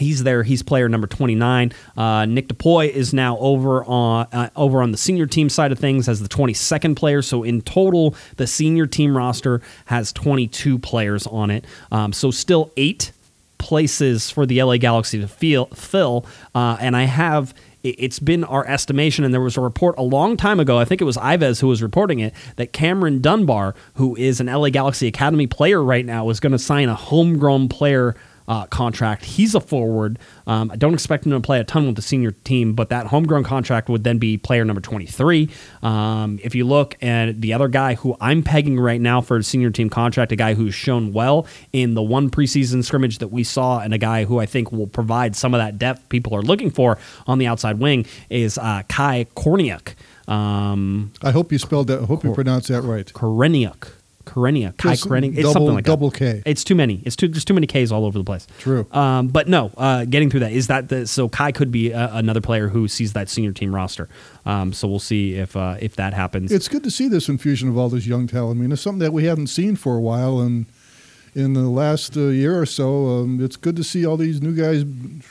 He's there. He's player number 29. Uh, Nick DePuy is now over on uh, over on the senior team side of things as the 22nd player. So in total, the senior team roster has 22 players on it. Um, so still eight places for the LA Galaxy to feel, fill. Uh, and I have it- it's been our estimation, and there was a report a long time ago. I think it was Ives who was reporting it that Cameron Dunbar, who is an LA Galaxy Academy player right now, is going to sign a homegrown player uh, contract. He's a forward. Um, I don't expect him to play a ton with the senior team, but that homegrown contract would then be player number 23. Um, if you look at the other guy who I'm pegging right now for a senior team contract, a guy who's shown well in the one preseason scrimmage that we saw, and a guy who I think will provide some of that depth people are looking for on the outside wing, is uh, Kai Korniak. Um, I hope you spelled that. I hope you pronounced that right. Koreniuk. Karenia, Kai Just Karenia. It's double- something like double that. K. It's too many. It's too there's too many K's all over the place. True. Um, but no, uh, getting through that is that the so Kai could be uh another player who sees that senior team roster. Um, so we'll see if uh, if that happens. It's good to see this infusion of all this young talent. I mean, it's something that we haven't seen for a while, and in the last uh, year or so, um, it's good to see all these new guys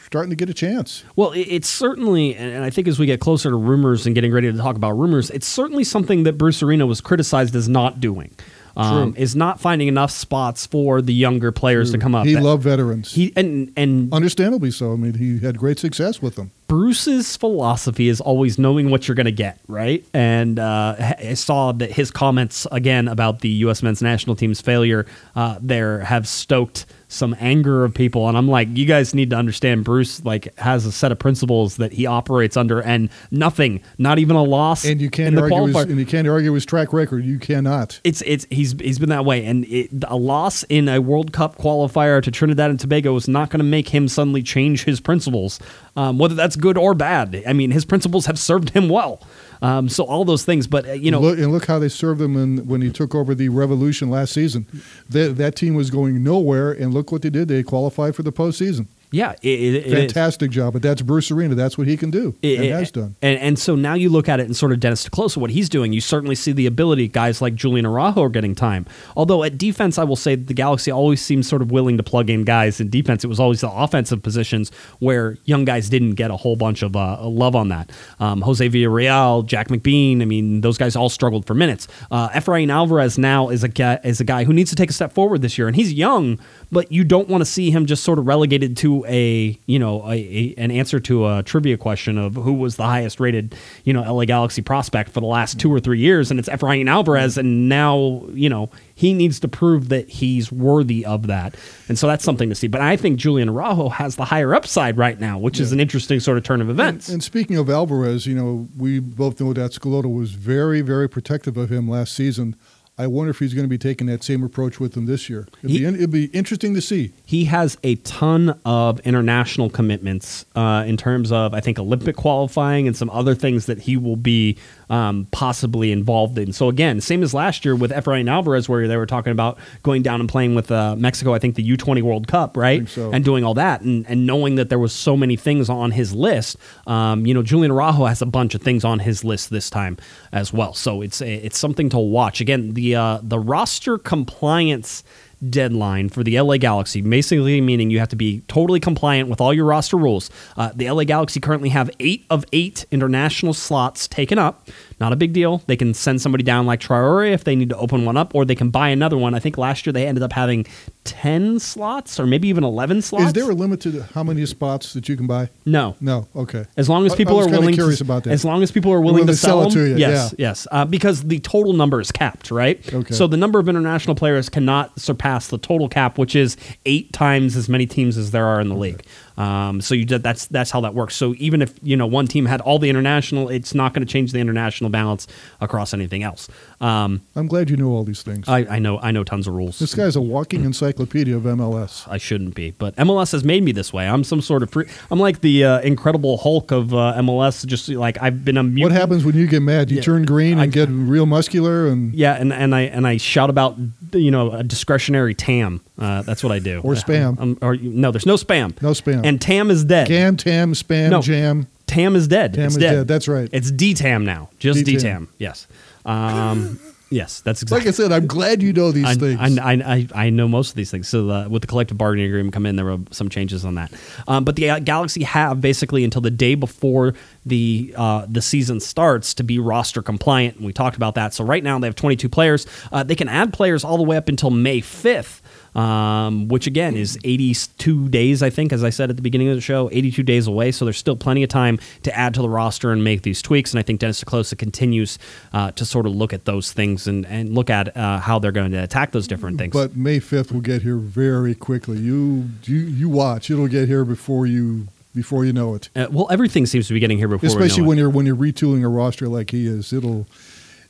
starting to get a chance. Well, it- it's certainly, and I think as we get closer to rumors and getting ready to talk about rumors, it's certainly something that Bruce Arena was criticized as not doing. Um, is not finding enough spots for the younger players to come up. He That- loved veterans. he and and Understandably so. I mean, he had great success with them. Bruce's philosophy is always knowing what you're going to get, right? And uh, I saw that his comments again about the U.S. men's national team's failure uh, there have stoked some anger of people, and I'm like, you guys need to understand. Bruce like has a set of principles that he operates under, and nothing, not even a loss, And you can't argue his, and you can't argue his track record. You cannot. it's it's he's he's been that way, and it, a loss in a World Cup qualifier to Trinidad and Tobago is not going to make him suddenly change his principles, um, whether that's good or bad. I mean, his principles have served him well. Um, so all those things, but uh, you know, look, and look how they served him in, when he took over the Revolution last season. That that team was going nowhere, and look what they did. They qualified for the postseason. Yeah, it, it, it. Fantastic job. But that's Bruce Arena. That's what he can do It- and it- has done. And, and so now you look at it and sort of Dennis te Kloese, what he's doing, you certainly see the ability guys like Julian Araujo are getting time. Although at defense, I will say the Galaxy always seems sort of willing to plug in guys in defense. It was always the offensive positions where young guys didn't get a whole bunch of uh, love on that. Um, Jose Villarreal, Jack McBean, I mean, those guys all struggled for minutes. Uh, Efrain Alvarez now is a, guy, is a guy who needs to take a step forward this year, and he's young, but you don't want to see him just sort of relegated to a, you know, a, a, an answer to a trivia question of who was the highest rated, you know, LA Galaxy prospect for the last two or three years, and it's Efrain Alvarez, and now, you know, he needs to prove that he's worthy of that. And so that's something to see. But I think Julian Araujo has the higher upside right now, which is an interesting sort of turn of events. And speaking of Alvarez, you know, we both know that Schelotto was very, very protective of him last season. I wonder if he's going to be taking that same approach with him this year. It'd, He- be, it'd be interesting to see. he has a ton of international commitments uh, in terms of I think Olympic qualifying and some other things that he will be um, possibly involved in. So again, same as last year with Efrain Alvarez, where they were talking about going down and playing with uh, Mexico. I think the U twenty World Cup, right, so. and doing all that, and, and knowing that there was so many things on his list. Um, you know, Julian Araujo has a bunch of things on his list this time as well. So it's it's something to watch. Again, the uh, the roster compliance deadline for the LA Galaxy, basically meaning you have to be totally compliant with all your roster rules. Uh, the LA Galaxy currently have eight of eight international slots taken up. Not a big deal. They can send somebody down like Traore if they need to open one up, or they can buy another one. I think last year they ended up having 10 slots or maybe even 11 slots. Is there a limit to how many spots that you can buy? no. No. Okay. As long as people I was are willing curious to, about that. as long as people are willing, Willing to, to sell it them, to you, yes, yeah. yes, uh, because the total number is capped, right? Okay. So the number of international players cannot surpass the total cap, which is eight times as many teams as there are in the league. Um, so you did, that's that's how that works. So even if you know one team had all the international, it's not going to change the international balance across anything else. Um, I'm glad you know all these things. I, I know I know tons of rules. this guy's a walking encyclopedia of MLS. I shouldn't be, but MLS has made me this way. I'm some sort of free. I'm like the uh, Incredible Hulk of uh, MLS. Just like I've been a What happens when you get mad? You Yeah. turn green I- and get real muscular, and Yeah, and, and I and I shout about you know a discretionary TAM. Uh, that's what I do. Or spam. Um, or no, there's no spam. No spam. And TAM is dead. Gam, tam, spam, No. jam. TAM is dead. Tam it's is dead. dead. That's right. It's DTAM now. Just DTAM. DTAM. Yes. Um, yes, that's exactly. Like. I said, I'm glad you know these I, things. I, I, I, I know most of these things. So uh, with the collective bargaining agreement come in, there were some changes on that. Um, but the uh, Galaxy have basically until the day before the uh, the season starts to be roster compliant, and we talked about that. So right now they have 22 players. Uh, they can add players all the way up until May 5th. Um, which again is 82 days, I think, as I said at the beginning of the show, 82 days away. So there's still plenty of time to add to the roster and make these tweaks. And I think Dennis te Kloese continues uh, to sort of look at those things and, and look at uh, how they're going to attack those different things. But May 5th will get here very quickly. You you you watch; it'll get here before you before you know it. Uh, well, everything seems to be getting here before. Especially know when it. you're when you're retooling a roster like he is, it'll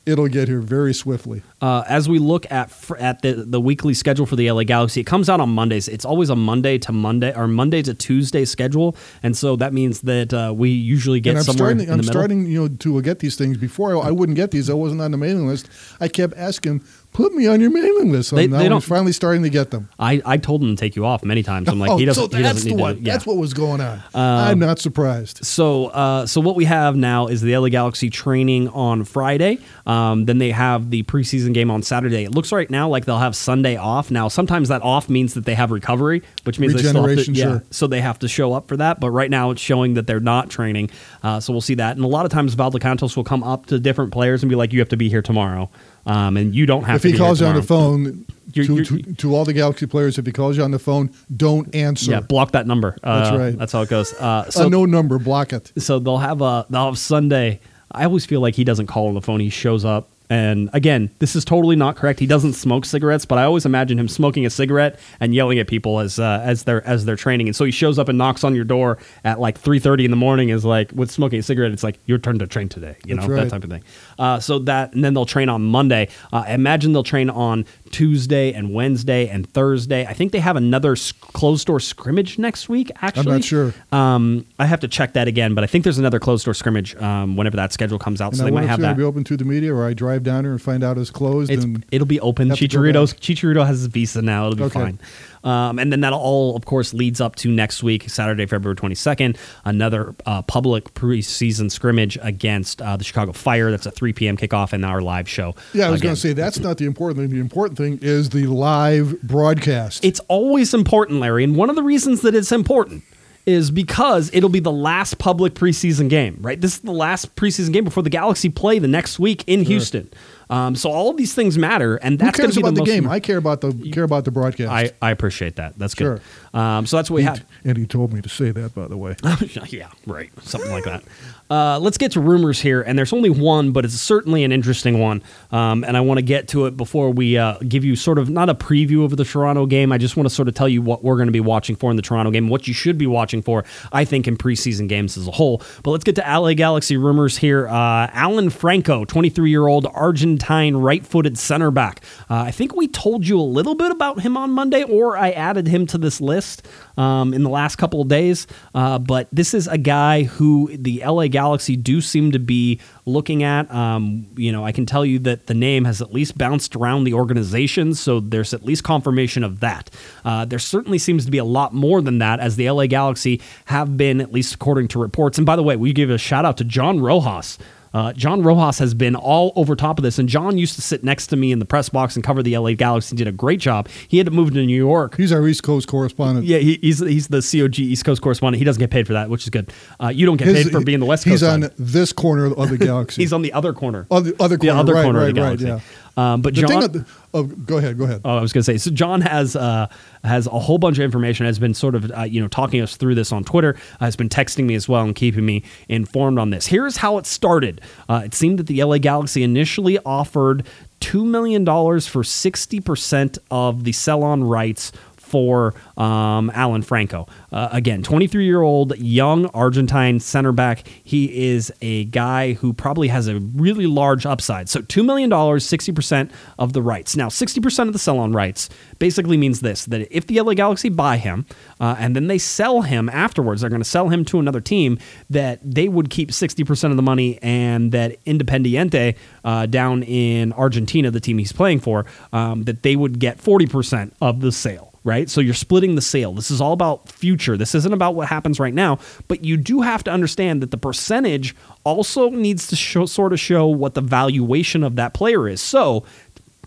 it'll get here very swiftly. uh, as we look at fr- at the, the weekly schedule for the LA Galaxy, it comes out on Mondays. It's always a Monday to Monday or Monday to Tuesday schedule, and so that means that uh, we usually get and I'm somewhere starting. I'm middle. starting, you know, to get these things. Before I, I wouldn't get these. I wasn't on the mailing list. I kept asking, "Put me on your mailing list." So They- now they finally starting to get them. I, I told him to take you off many times. I'm like, oh, he doesn't. so he that's doesn't the need one. to. Yeah. That's what was going on. I'm not surprised. So, uh, so what we have now is the LA Galaxy training on Friday. Um, then they have the preseason game on Saturday. It looks right now like they'll have Sunday off. Now, sometimes that off means that they have recovery, which means they still have to, Regeneration, yeah, sure. so they have to show up for that. But right now, it's showing that they're not training. Uh, so we'll see that. And a lot of times, Valdecantos will come up to different players and be like, "You have to be here tomorrow," um, and you don't have If to. he calls you on the phone, You're- to, you're- to, to all the Galaxy players, if he calls you on the phone, don't answer. yeah, block that number. That's Uh, right. That's how it goes. Uh, so Unknown number, block it. so they'll have a they'll have Sunday. I always feel like he doesn't call on the phone. He shows up, and again, this is totally not correct. He doesn't smoke cigarettes, but I always imagine him smoking a cigarette and yelling at people as uh, as they're as they're training. And so he shows up and knocks on your door at like three thirty in the morning. Is like with smoking a cigarette. It's like your turn to train today. You That's know right. that type of thing. Uh, so that and then they'll train on Monday. Uh, I imagine they'll train on Tuesday and Wednesday and Thursday. I think they have another closed door scrimmage next week. Actually, I'm not sure. um, I have to check that again, but I think there's another closed door scrimmage um, whenever that schedule comes out. And so they might have that. be open to the media, or I drive down there and find out it's closed. It's, and it'll be open. have to go Chicharito's back. Chicharito has his visa now. It'll be Okay. fine. Um, and then that all, of course, leads up to next week, Saturday, February 22nd, another uh, public preseason scrimmage against uh, the Chicago Fire. That's a 3 p.m. kickoff and our live show. yeah, I was going to say that's not the important thing. The important thing is the live broadcast. It's always important, Larry. And one of the reasons that it's important is because it'll be the last public preseason game, right? This is the last preseason game before the Galaxy play the next week in Houston. Um, so all of these things matter, and that's going cares to be about the, most game? I care about the care about the broadcast. I, I appreciate that. That's good. Sure. Um, so that's what we have. and he told me to say that, by the way. yeah, right. Something like that. Uh, let's get to rumors here, and there's only one, but it's certainly an interesting one. Um, and I want to get to it before we uh, give you sort of not a preview of the Toronto game. I just want to sort of tell you what we're going to be watching for in the Toronto game, what you should be watching for, I think, in preseason games as a whole. But let's get to LA Galaxy rumors here. Uh, Alan Franco, 23 year old Argentine right footed center back. Uh, I think we told you a little bit about him on Monday, or I added him to this list um, in the last couple of days. Uh, but this is a guy who the LA Galaxy do seem to be looking at. Um, you know, I can tell you that the name has at least bounced around the organization, so there's at least confirmation of that. Uh, there certainly seems to be a lot more than that, as the LA Galaxy have been, at least according to reports. And by the way, we give a shout out to John Rojas. Uh, John Rojas has been all over top of this, and John used to sit next to me in the press box and cover the LA Galaxy. and Did a great job. He had to move to New York He's our East Coast correspondent. yeah, he, he's he's the COG East Coast correspondent. He doesn't get paid for that, which is good. Uh, you don't get His- paid for being the West Coast. He's on side. this corner of the galaxy. He's on the other corner. On the other The other right, corner of the right, right, galaxy. Um, but the John. The, oh, go ahead. Go ahead. Oh, I was going to say. So John has uh, has a whole bunch of information. Has been sort of uh, you know talking us through this on Twitter. Has been texting me as well and keeping me informed on this. Here's how it started. Uh, it seemed that the LA Galaxy initially offered two million dollars for sixty percent of the sell-on rights for um, Alan Franco. Uh, again, 23 year old young Argentine center back. He is a guy who probably has a really large upside. So $2 million, 60% of the rights. Now, 60% of the sell on rights basically means this that if the LA Galaxy buy him uh, and then they sell him afterwards, they're going to sell him to another team, that they would keep 60% of the money and that Independiente uh, down in Argentina, the team he's playing for, um, that they would get 40% of the sale right? So you're splitting the sale. This is all about future. This isn't about what happens right now, but you do have to understand that the percentage also needs to show, sort of show what the valuation of that player is. So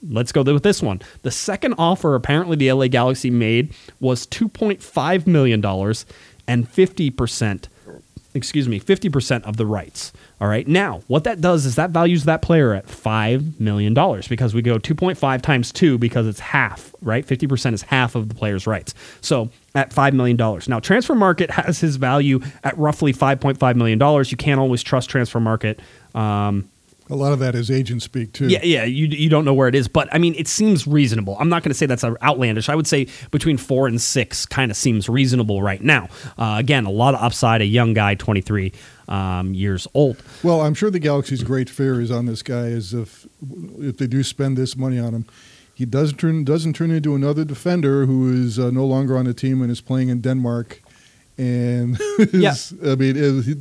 let's go with this one. The second offer apparently the LA Galaxy made was 2.5 million dollars and 50% excuse me, 50% of the rights. All right. Now, what that does is that values that player at $5 million because we go 2.5 times 2 because it's half, right? 50% is half of the player's rights. So at $5 million. Now, Transfermarkt has his value at roughly $5.5 million. You can't always trust Transfermarkt. Um, A lot of that is agent speak too. Yeah, yeah, you, you don't know where it is, but I mean, it seems reasonable. I'm not going to say that's outlandish. I would say between four and six kind of seems reasonable right now. Uh, again, a lot of upside. A young guy, 23 um, years old. Well, I'm sure the Galaxy's great fear is on this guy is if if they do spend this money on him, he doesn't turn doesn't turn into another defender who is uh, no longer on the team and is playing in Denmark. And Yeah. I mean, it,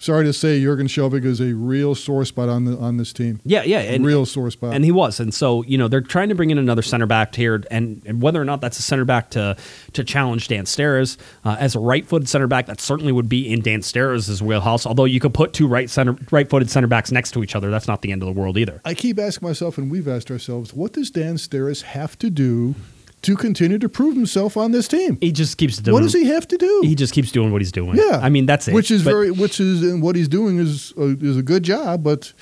sorry to say, Jurgen Skjelvik is a real sore spot on the on this team. Yeah, yeah, and, real sore spot. and he was, and so you know they're trying to bring in another center back here, and, and whether or not that's a center back to to challenge Dan Steres uh, as a right-footed center back, that certainly would be in Dan Steres' wheelhouse. Although you could put two right center right-footed center backs next to each other, that's not the end of the world either. I keep asking myself, and we've asked ourselves, what does Dan Steres have to do to continue to prove himself on this team? He just keeps doing. What does he have to do? He just keeps doing what he's doing. Yeah, I mean that's it. Which is But- very, which is, and what he's doing is a, is a good job. But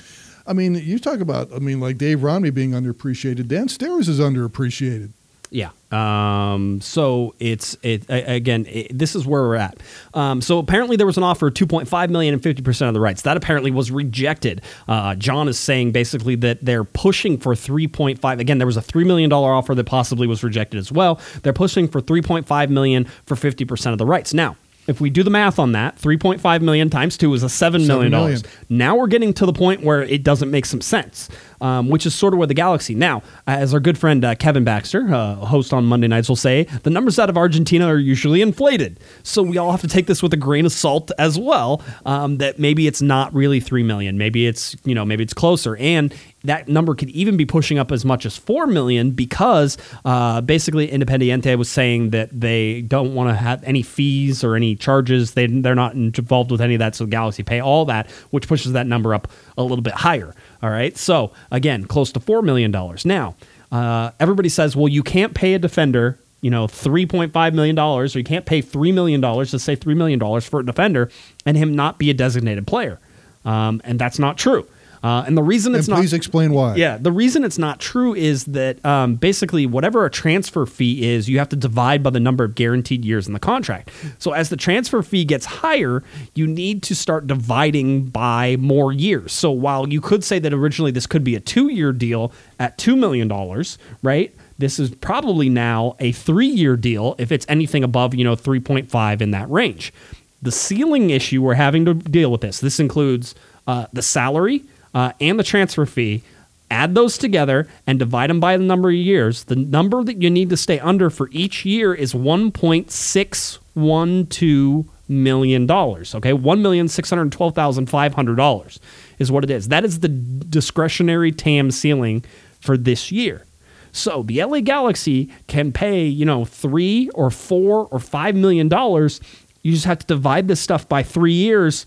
I mean, you talk about, I mean, like Dave Romney being underappreciated. Dan Steres is underappreciated. Yeah. Um, so it's it again. It, this is where we're at. Um, so apparently there was an offer of 2.5 million and 50 percent of the rights. That apparently was rejected. Uh, John is saying basically that they're pushing for 3.5. Again, there was a three million dollar offer that possibly was rejected as well. They're pushing for 3.5 million for 50 percent of the rights. Now. If we do the math on that, 3.5 million times two is a $7 million. million. Now we're getting to the point where it doesn't make some sense, um, which is sort of where the Galaxy. Now, as our good friend uh, Kevin Baxter, uh, host on Monday nights, will say, the numbers out of Argentina are usually inflated. So we all have to take this with a grain of salt as well. Um, that maybe it's not really three million, maybe it's you know maybe it's closer, and that number could even be pushing up as much as four million because uh, basically Independiente was saying that they don't want to have any fees or any charges. They they're not involved with any of that, so Galaxy pay all that, which pushes that number up a little bit higher. All right, so again, close to four million dollars. Now, uh, everybody says, well, you can't pay a defender. You know, three point five million dollars, or you can't pay three million dollars to say three million dollars for a defender, and him not be a designated player, um, and that's not true. Uh, and the reason it's and not please explain why. yeah, the reason it's not true is that um, basically whatever a transfer fee is, you have to divide by the number of guaranteed years in the contract. So as the transfer fee gets higher, you need to start dividing by more years. So while you could say that originally this could be a two-year deal at two million dollars, right? This is probably now a three-year deal if it's anything above you know three point five in that range. The ceiling issue we're having to deal with this. This includes uh, the salary uh, and the transfer fee. Add those together and divide them by the number of years. The number that you need to stay under for each year is one point six one two million dollars. Okay, one million six hundred twelve thousand five hundred dollars is what it is. That is the discretionary TAM ceiling for this year. So the LA Galaxy can pay, you know, three or four or five million dollars. You just have to divide this stuff by three years,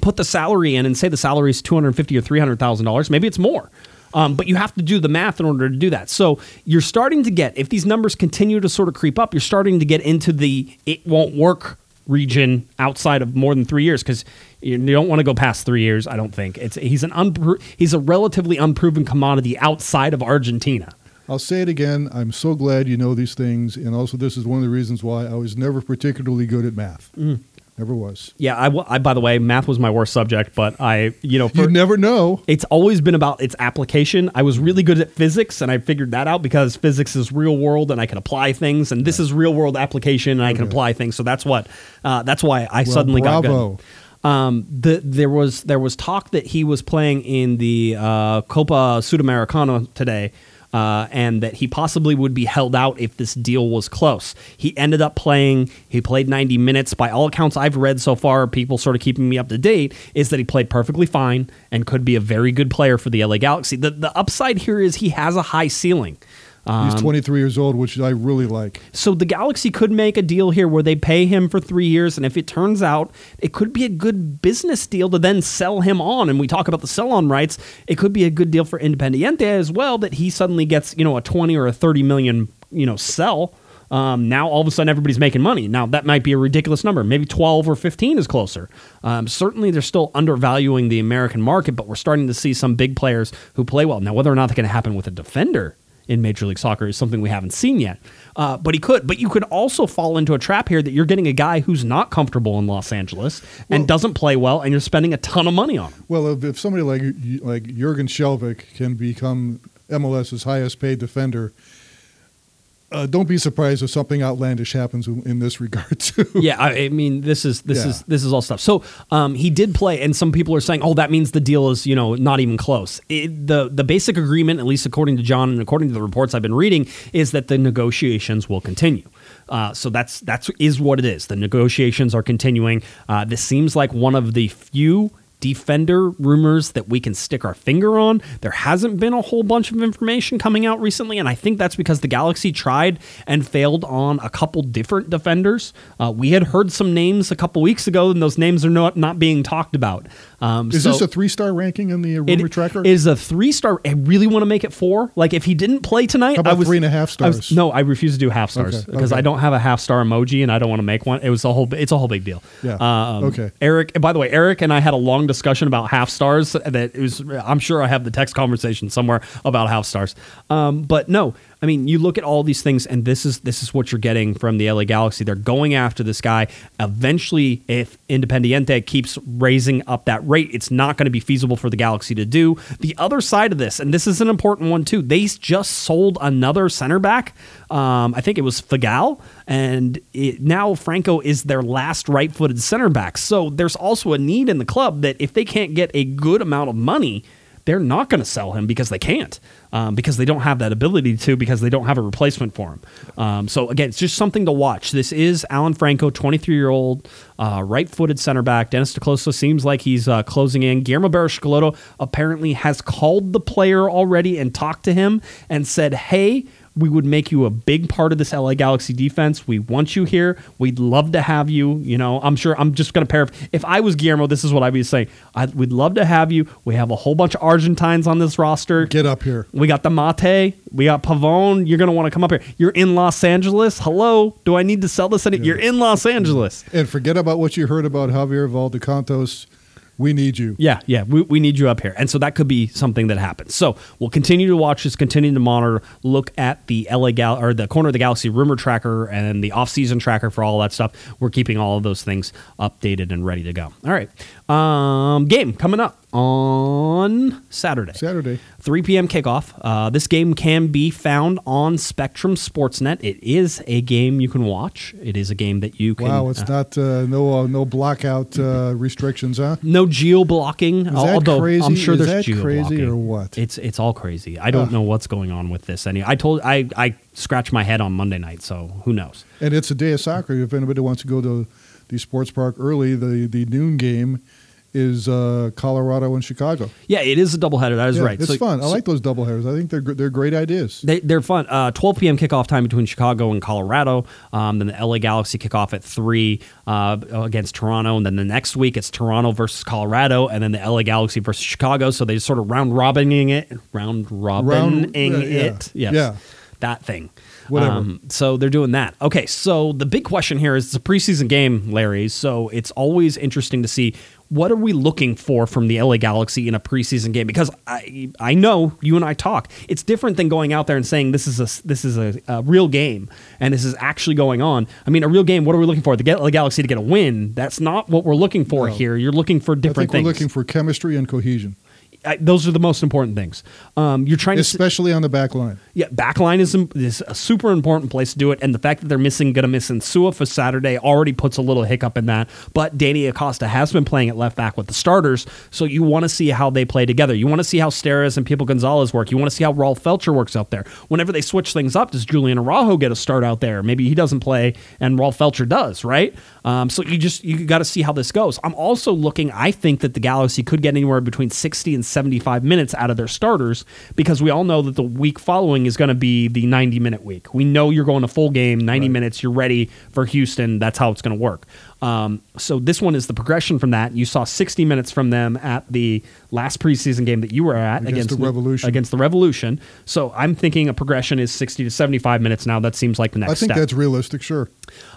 put the salary in, and say the salary is two hundred fifty or three hundred thousand dollars. Maybe it's more. Um, but you have to do the math in order to do that. So you're starting to get, if these numbers continue to sort of creep up, you're starting to get into the it won't work region outside of more than three years because you don't want to go past three years. I don't think it's he's an unpro- he's a relatively unproven commodity outside of Argentina. I'll say it again. I'm so glad you know these things, and also this is one of the reasons why I was never particularly good at math. Mm. Never was. Yeah, I. by the way, math was my worst subject, but I you know for, You never know. it's always been about its application. I was really good at physics, and I figured that out because physics is real world, and I can apply things, and this is real world application, and I can Okay. apply things. So that's what uh, that's why I suddenly got good. Um, the, there was there was talk that he was playing in the uh, Copa Sudamericana today. Uh, and that he possibly would be held out if this deal was close. He ended up playing. He played 90 minutes. By all accounts I've read so far, people sort of keeping me up to date, is that he played perfectly fine and could be a very good player for the LA Galaxy. The the upside here is he has a high ceiling. Um, He's 23 years old, which I really like. So the Galaxy could make a deal here where they pay him for three years, and if it turns out it could be a good business deal to then sell him on, and we talk about the sell-on rights, it could be a good deal for Independiente as well that he suddenly gets you know a twenty or a thirty million you know sell. Um, now all of a sudden everybody's making money. Now that might be a ridiculous number. Maybe twelve or fifteen is closer. Um, certainly they're still undervaluing the American market, but we're starting to see some big players who play well. Now whether or not that's going to happen with a defender in Major League Soccer is something we haven't seen yet. Uh, but he could. But you could also fall into a trap here that you're getting a guy who's not comfortable in Los Angeles and Well- doesn't play well, and you're spending a ton of money on him. Well, if, if somebody like like Jurgen Skjelvik can become MLS's highest paid defender, uh, don't be surprised if something outlandish happens in, in this regard too. yeah, I, I mean, this is this Yeah. is this is all stuff. So um, he did play, and some people are saying, "Oh, that means the deal is you know not even close." It, the The basic agreement, at least according to John and according to the reports I've been reading, is that the negotiations will continue. Uh, so that's that's is what it is. The negotiations are continuing. Uh, this seems like one of the few defender rumors that we can stick our finger on. There hasn't been a whole bunch of information coming out recently, and I think that's because the Galaxy tried and failed on a couple different defenders. Uh, we had heard some names a couple weeks ago, and those names are not not being talked about. Um, Is so this a three star ranking in the rumor it tracker? is a three star. I really want to make it four. Like if he didn't play tonight, How about I was three and a half I was- stars? no, I refuse to do half stars because okay. I don't have a half star emoji and I don't want to make one. It was a whole. It's a whole big deal. Yeah, Um, okay. Eric. By the way, Eric and I had a long discussion about half stars. That it was. I'm sure I have the text conversation somewhere about half stars. Um, but no, I mean, you look at all these things, and this is this is what you're getting from the LA Galaxy. They're going after this guy. Eventually, if Independiente keeps raising up that rate, it's not going to be feasible for the Galaxy to do. The other side of this, and this is an important one too, they just sold another center back. Um, I think it was Fagal, and it, now Franco is their last right-footed center back. So there's also a need in the club that if they can't get a good amount of money they're not going to sell him because they can't, um, because they don't have that ability to, because they don't have a replacement for him. Um, so again, it's just something to watch. This is Alan Franco, 23 year old, uh, right-footed center back. Dennis te Kloese seems like he's uh, closing in. Guillermo Barros apparently has called the player already and talked to him and said, "Hey." We would make you a big part of this LA Galaxy defense. We want you here. We'd love to have you. You know, I'm sure. I'm just going to paraphrase. If I was Guillermo, this is what I'd be saying. I, we'd love to have you. We have a whole bunch of Argentines on this roster. Get up here. We got the Mate. We got Pavone. You're going to want to come up here. You're in Los Angeles. Hello. Do I need to sell this? Any- You're in Los Angeles. And forget about what you heard about Javier Valdecantos. We need you. Yeah, yeah, we, we need you up here. And so that could be something that happens. So we'll continue to watch this, continue to monitor, look at the LA Gal or the corner of the galaxy rumor tracker and the off-season tracker for all that stuff. We're keeping all of those things updated and ready to go. All right. Um, game coming up on Saturday. Saturday. 3 p.m. kickoff. Uh, this game can be found on Spectrum Sportsnet. It is a game you can watch. It is a game that you can. Wow, it's uh, not uh, no uh, no blockout uh, restrictions, huh? no geo blocking. that although crazy? I'm sure Is there's that geo crazy or what? It's it's all crazy. I don't know what's going on with this. Any, I told I I scratched my head on Monday night, so who knows? And it's a day of soccer. If anybody wants to go to the sports park early, the the noon game is uh, Colorado and Chicago. Yeah, it is a doubleheader. That is Yeah, right. It's So- fun. I so- like those doubleheaders. I think they're they're great ideas. They, they're fun. Uh, 12 p.m. kickoff time between Chicago and Colorado. Um, then the LA Galaxy kickoff at 3 uh, against Toronto. And then the next week it's Toronto versus Colorado. And then the LA Galaxy versus Chicago. So they sort of round robining it. Round robining Round- it. Yes. Yeah. That thing. Whatever. Um, so they're doing that. Okay. So the big question here is it's a preseason game, Larry. So it's always interesting to see what are we looking for from the LA Galaxy in a preseason game? Because I I know you and I talk. It's different than going out there and saying this is a this is a, a real game and this is actually going on. I mean, a real game. What are we looking for? The LA Galaxy to get a win. That's not what we're looking for No. here. You're looking for different think we're things. looking for chemistry and cohesion, I, those are the most important things. Um, you're trying to. especially on the back line. yeah, backline is, is a super important place to do it, and the fact that they're missing, going to miss Insua for Saturday already puts a little hiccup in that. But Danny Acosta has been playing at left back with the starters, so you want to see how they play together. You want to see how Steres and Pipo Gonzalez work. You want to see how Rolf Feltscher works out there. Whenever they switch things up, does Julian Araujo get a start out there? Maybe he doesn't play, and Rolf Feltscher does, right? Um, so you just you got to see how this goes. I'm also looking. I think that the Galaxy could get anywhere between 60 and 75 minutes out of their starters because we all know that the week following is going to be the 90 minute week. We know you're going to full game, 90 minutes. You're ready for Houston. That's how it's going to work. Um, so this one is the progression from that. You saw 60 minutes from them at the last preseason game that you were at Against the Revolution. Against the Revolution. So I'm thinking a progression is 60 to 75 minutes now. That seems like the next I think step. that's realistic. Sure.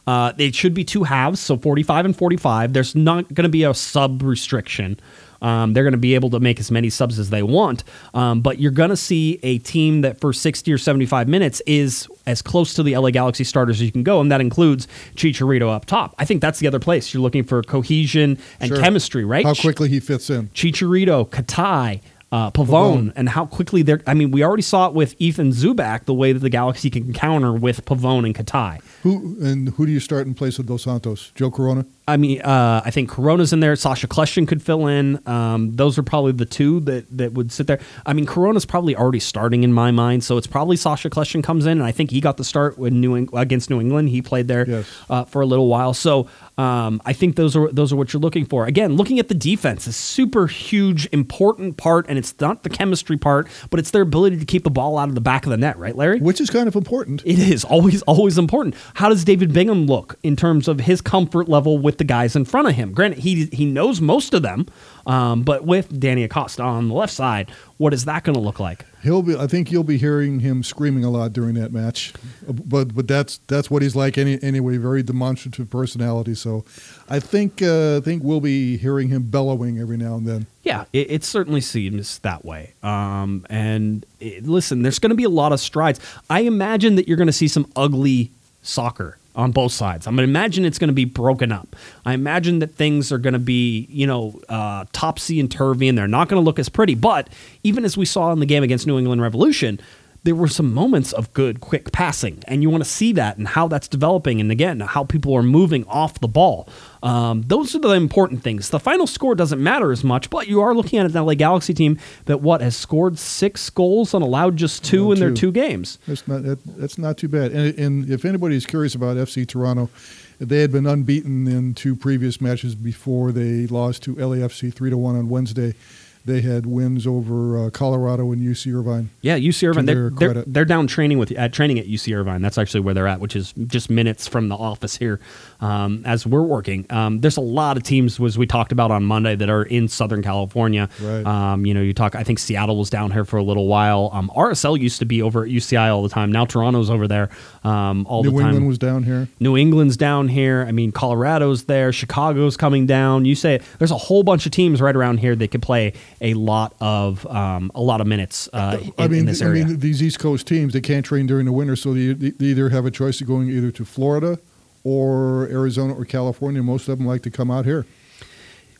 Uh, it should be two halves, so 45 and 45. There's not going to be a sub restriction. Um, they're going to be able to make as many subs as they want. Um, but you're going to see a team that for 60 or 75 minutes is as close to the LA Galaxy starters as you can go, and that includes Chicharito up top. I think that's the other place. You're looking for cohesion and Sure. chemistry, right? How quickly he fits in. Chicharito, Katai, uh, Pavone, Pavone. and how quickly they're. I mean, we already saw it with Ethan Zubak, the way that the Galaxy can counter with Pavone and Katai. Who and who do you start in place of Dos Santos? Joe Corona. I mean, uh, I think Corona's in there. Sacha Kljestan could fill in. Um, those are probably the two that, that would sit there. I mean, Corona's probably already starting in my mind, so it's probably Sacha Kljestan comes in, and I think he got the start with New Eng- against New England. He played there Yes. uh, for a little while, so um, I think those are those are what you're looking for. Again, looking at the defense is super huge, important part, and it's not the chemistry part, but it's their ability to keep the ball out of the back of the net, right, Larry? which is kind of important. It is always, always important. How does David Bingham look in terms of his comfort level with the guys in front of him? Granted, he he knows most of them, um, but with Danny Acosta on the left side, what is that going to look like? He'll be. I think you'll be hearing him screaming a lot during that match, but but that's that's what he's like any, anyway. Very demonstrative personality. So, I think uh, I think we'll be hearing him bellowing every now and then. Yeah, it, it certainly seems that way. Um, and it, listen, there's going to be a lot of strides. I imagine that you're going to see some ugly soccer on both sides. I'm to imagine it's going to be broken up. I imagine that things are going to be, you know, uh, topsy and turvy, and they're not going to look as pretty. But even as we saw in the game against New England Revolution, there were some moments of good, quick passing, and you want to see that and how that's developing, and again, how people are moving off the ball. Um, those are the important things. The final score doesn't matter as much, but you are looking at an LA Galaxy team that what has scored six goals and allowed just two in their two. two games. That's not that, that's not too bad. And, and if anybody's curious about FC Toronto, they had been unbeaten in two previous matches before they lost to LAFC three to one on Wednesday. They had wins over uh, Colorado and UC Irvine. Yeah, UC Irvine. They're, they're, they're down training with at training at UC Irvine. That's actually where they're at, which is just minutes from the office here um, as we're working. Um, there's a lot of teams, as we talked about on Monday, that are in Southern California. Right. Um, you know, you talk. I think Seattle was down here for a little while. Um, RSL used to be over at UCI all the time. Now Toronto's over there um, all New the time. New England was down here. New England's down here. I mean, Colorado's there. Chicago's coming down. You say there's a whole bunch of teams right around here that could play a lot of um, a lot of minutes uh, in, I mean, in this I mean, these East Coast teams they can't train during the winter, so they, they either have a choice of going either to Florida or Arizona or California. Most of them like to come out here.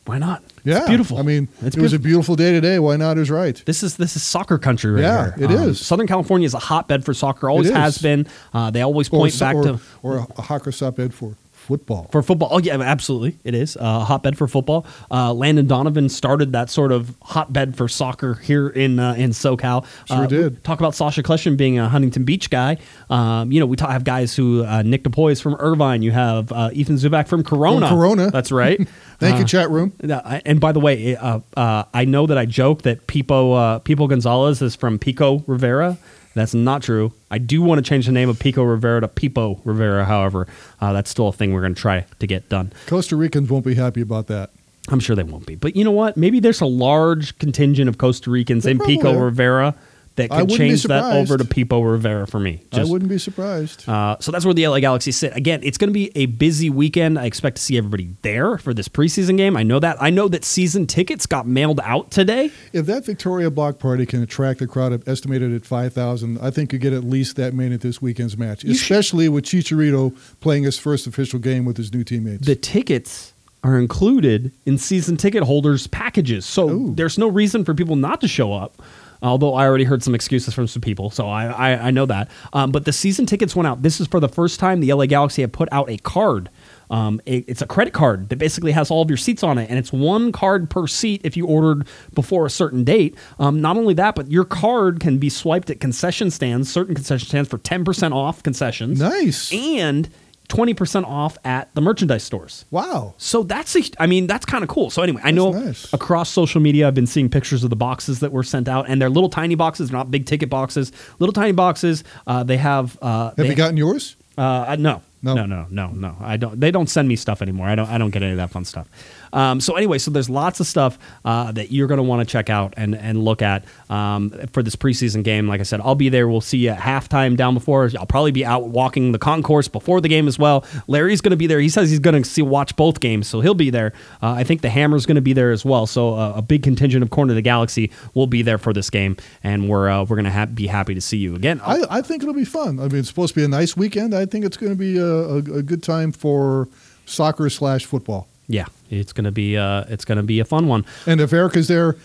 Why not? Yeah, it's beautiful. I mean, it's it was a beautiful. day today. Why not? Is right. This is this is soccer country right Yeah, here. it Um, is. Southern California is a hotbed for soccer. Always has been. Uh, they always point so- back or, to or a, hawker for football. For football, oh yeah, absolutely, it is uh, a hotbed for football. Uh, Landon Donovan started that sort of hotbed for soccer here in uh, in SoCal. Sure Uh, did. Talk about Sacha Kljestan being a Huntington Beach guy. Um, you know, we talk, have guys who uh, Nick DePuy is from Irvine. You have uh, Ethan Zubak from Corona. From Corona. that's right. Thank you, chat room. and by the way, uh, uh, I know that I joke that Pipo uh, Pipo Gonzalez is from Pico Rivera. That's not true. I do want to change the name of Pico Rivera to Pipo Rivera. However, uh, that's still a thing we're going to try to get done. Costa Ricans won't be happy about that. I'm sure they won't be. But you know what? Maybe there's a large contingent of Costa Ricans There in Pico are. Rivera that could change that over to. Pipo Rivera for me. I wouldn't be surprised. Uh, so that's where the LA Galaxy sit. Again, it's going to be a busy weekend. I expect to see everybody there for this preseason game. I know that. I know that season tickets got mailed out today. if that Victoria Block Party can attract a crowd of estimated at 5,000, I think you get at least that many at this weekend's match, You should- especially with Chicharito playing his first official game with his new teammates. The tickets are included in season ticket holders packages. So Ooh. there's no reason for people not to show up. Although I already heard some excuses from some people, so I I, I know that. Um, but the season tickets went out. This is for the first time the LA Galaxy have put out a card. Um, it- it's a credit card that basically has all of your seats on it, and it's one card per seat if you ordered before a certain date. Um, not only that, but your card can be swiped at concession stands, certain concession stands for ten percent off concessions. Nice. and twenty percent off at the merchandise stores. wow. So that's a, I mean, that's kind of cool. So anyway, I know nice. across social media, I've been seeing pictures of the boxes that were sent out, and they're little tiny boxes, they're not big ticket boxes. Little tiny boxes. Uh, they have. Uh, Have they- you gotten yours? uh, no. No. no, no, no, no. I don't. They don't send me stuff anymore. I don't. I don't get any of that fun stuff. Um, so anyway, so there's lots of stuff uh, that you're going to want to check out and and look at um, for this preseason game. Like I said, I'll be there. We'll see you at halftime down before. I'll probably be out walking the concourse before the game as well. Larry's going to be there. He says he's going to see watch both games, so he'll be there. Uh, I think the Hammer's going to be there as well. So uh, a big contingent of Corner of the Galaxy will be there for this game, and we're uh, we're going to ha- be happy to see you again. I, I think it'll be fun. I mean, it's supposed to be a nice weekend. I think it's going to be a, a, a good time for soccer slash football. yeah, it's going to be uh, it's to be a fun one. And if Erica's there,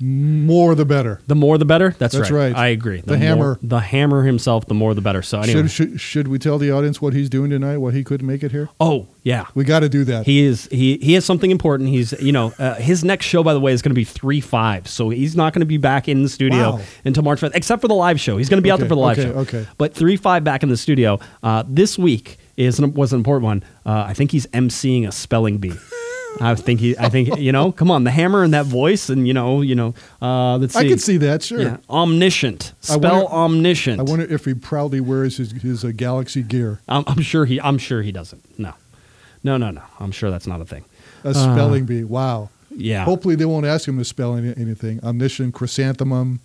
more the better. The more the better. That's, That's right. I agree. The more- hammer. the hammer himself. The more the better. So anyway. Should, should should we tell the audience what he's doing tonight? What he couldn't make it here? oh yeah. We got to do that. He is he he has something important. He's you know uh, his next show by the way is going to be three five, so he's not going to be back in the studio Wow. until March fifth, except for the live show. He's going to be out there for the live okay, show. okay. But three five back in the studio uh, this week is was an important one. Uh, I think he's emceeing a spelling bee. I think he. I think you know. Come on, the hammer and that voice, and you know, you know. Uh, let's see. I can see that. Sure. Yeah, omniscient. I Spell wonder- omniscient. I wonder if he proudly wears his his uh, Galaxy gear. I'm, I'm sure he. I'm sure he doesn't. No, no, no, no. I'm sure that's not a thing. A spelling bee. Wow. Yeah. Hopefully they won't ask him to spell any, anything. Omniscient, chrysanthemum.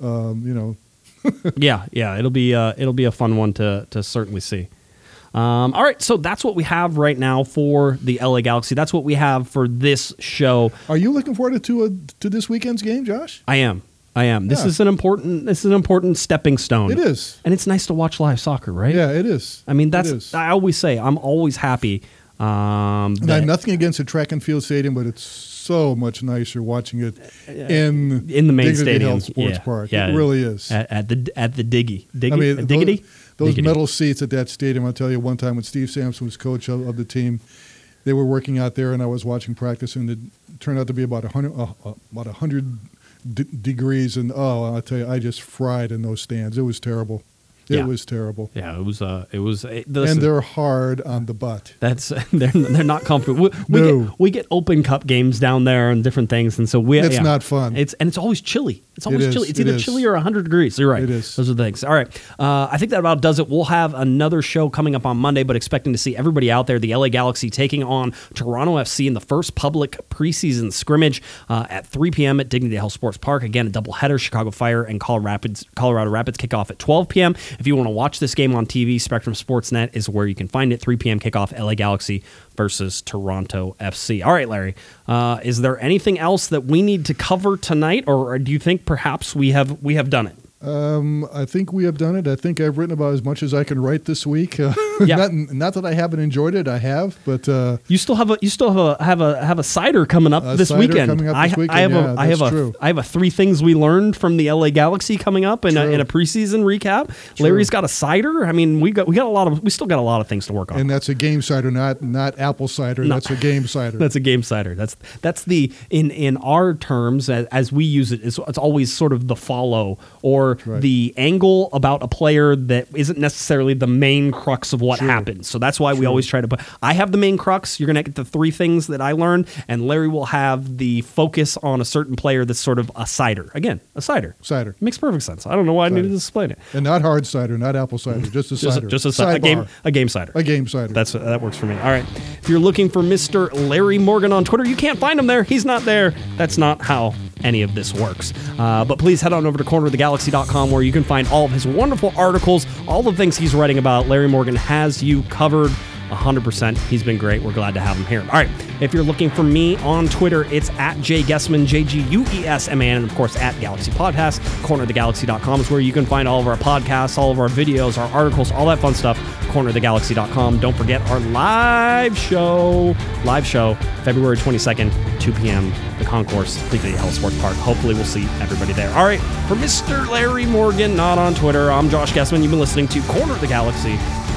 Um, you know, yeah, yeah, it'll be uh, it'll be a fun one to to certainly see. Um, all right, so that's what we have right now for the LA Galaxy. That's what we have for this show. are you looking forward to a, to this weekend's game, Josh? I am, I am. This Yeah. is an important. This is an important stepping stone. It is. and it's nice to watch live soccer, right? Yeah, it is. I mean, that's. I always say I'm always happy. Um, And I have nothing against the track and field stadium, but it's so much nicer watching it in in the main Dignity stadium, Health Sports yeah, Park. yeah, it really is. at, at the at the diggy, diggy, I mean, uh, diggity, those metal seats at that stadium. I'll tell you, one time when Steve Sampson was coach of, of the team, they were working out there, and I was watching practice, and it turned out to be about a hundred, uh, uh, about a hundred d- degrees, and oh, I'll tell you, I just fried in those stands. It was terrible. It Yeah. was terrible. Yeah, it was. Uh, it was. It, And they're hard on the butt. That's they're they're not comfortable. We, we No. get we get Open Cup games down there and different things, and so we It's yeah. not fun. It's and it's always chilly. It's always is, chilly. It's it either is. chilly or hundred degrees. You're right. It is. Those are the things. All right. Uh, I think that about does it. We'll have another show coming up on Monday, but expecting to see everybody out there. The LA Galaxy taking on Toronto FC in the first public preseason scrimmage uh, at 3 p.m. at Dignity Health Sports Park. Again, a doubleheader. Chicago Fire and Colorado Rapids. Colorado Rapids kick off at 12 p.m. If you want to watch this game on TV, Spectrum Sportsnet is where you can find it. 3 p.m. kickoff. LA Galaxy versus Toronto FC. All right, Larry. Uh, is there anything else that we need to cover tonight, or do you think perhaps we have we have done it? Um, I think we have done it. I think I've written about as much as I can write this week. Uh, Yeah. not, not that I haven't enjoyed it. I have, but uh, You still have a you still have a have a have a cider coming up this cider weekend. coming up I, this I have weekend, a yeah, I have that's a true. I have a three things we learned from the LA Galaxy coming up in a, True. in a preseason recap. Larry's got a cider. I mean, we got we got a lot of we still got a lot of things to work on. and that's a game cider, not not apple cider. No. That's a game cider. That's a game cider. That's that's the in in our terms as, as we use it. It's, it's always sort of the follow or right. the angle about a player that isn't necessarily the main crux of what True. happens. So that's why we always try to put. I have the main crux. You're gonna get the three things that I learned, and Larry will have the focus on a certain player that's sort of a cider. Again, a cider. cider, Makes perfect sense. I don't know why I Cider. needed to explain it. and not hard cider, not apple cider, just a Just, cider. a, just a, cider, a game a game cider. A game cider. That's that works for me. All right. If you're looking for Mr. Larry Morgan on Twitter, you can't find him there. He's not there. That's not how any of this works. Uh, but please head on over to cornerofthegalaxy.com where you can find all of his wonderful articles, all the things he's writing about. Larry Morgan has you covered. 100%. He's been great. We're glad to have him here. All right. If you're looking for me on Twitter, it's at Jay Guesman, J G U E S M A N, and of course at Galaxy Podcast. Cornerofthegalaxy.com is where you can find all of our podcasts, all of our videos, our articles, all that fun stuff. Cornerofthegalaxy.com. Don't forget our live show, live show, February 22nd, 2 p.m., the concourse, Dignity Health Sports Park. Hopefully, we'll see everybody there. All right. For Mr. Larry Morgan, not on Twitter, I'm Josh Guesman. You've been listening to Corner of the Galaxy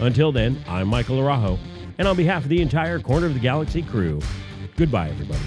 Until then, I'm Michael Arajo, and on behalf of the entire Corner of the Galaxy crew, goodbye, everybody.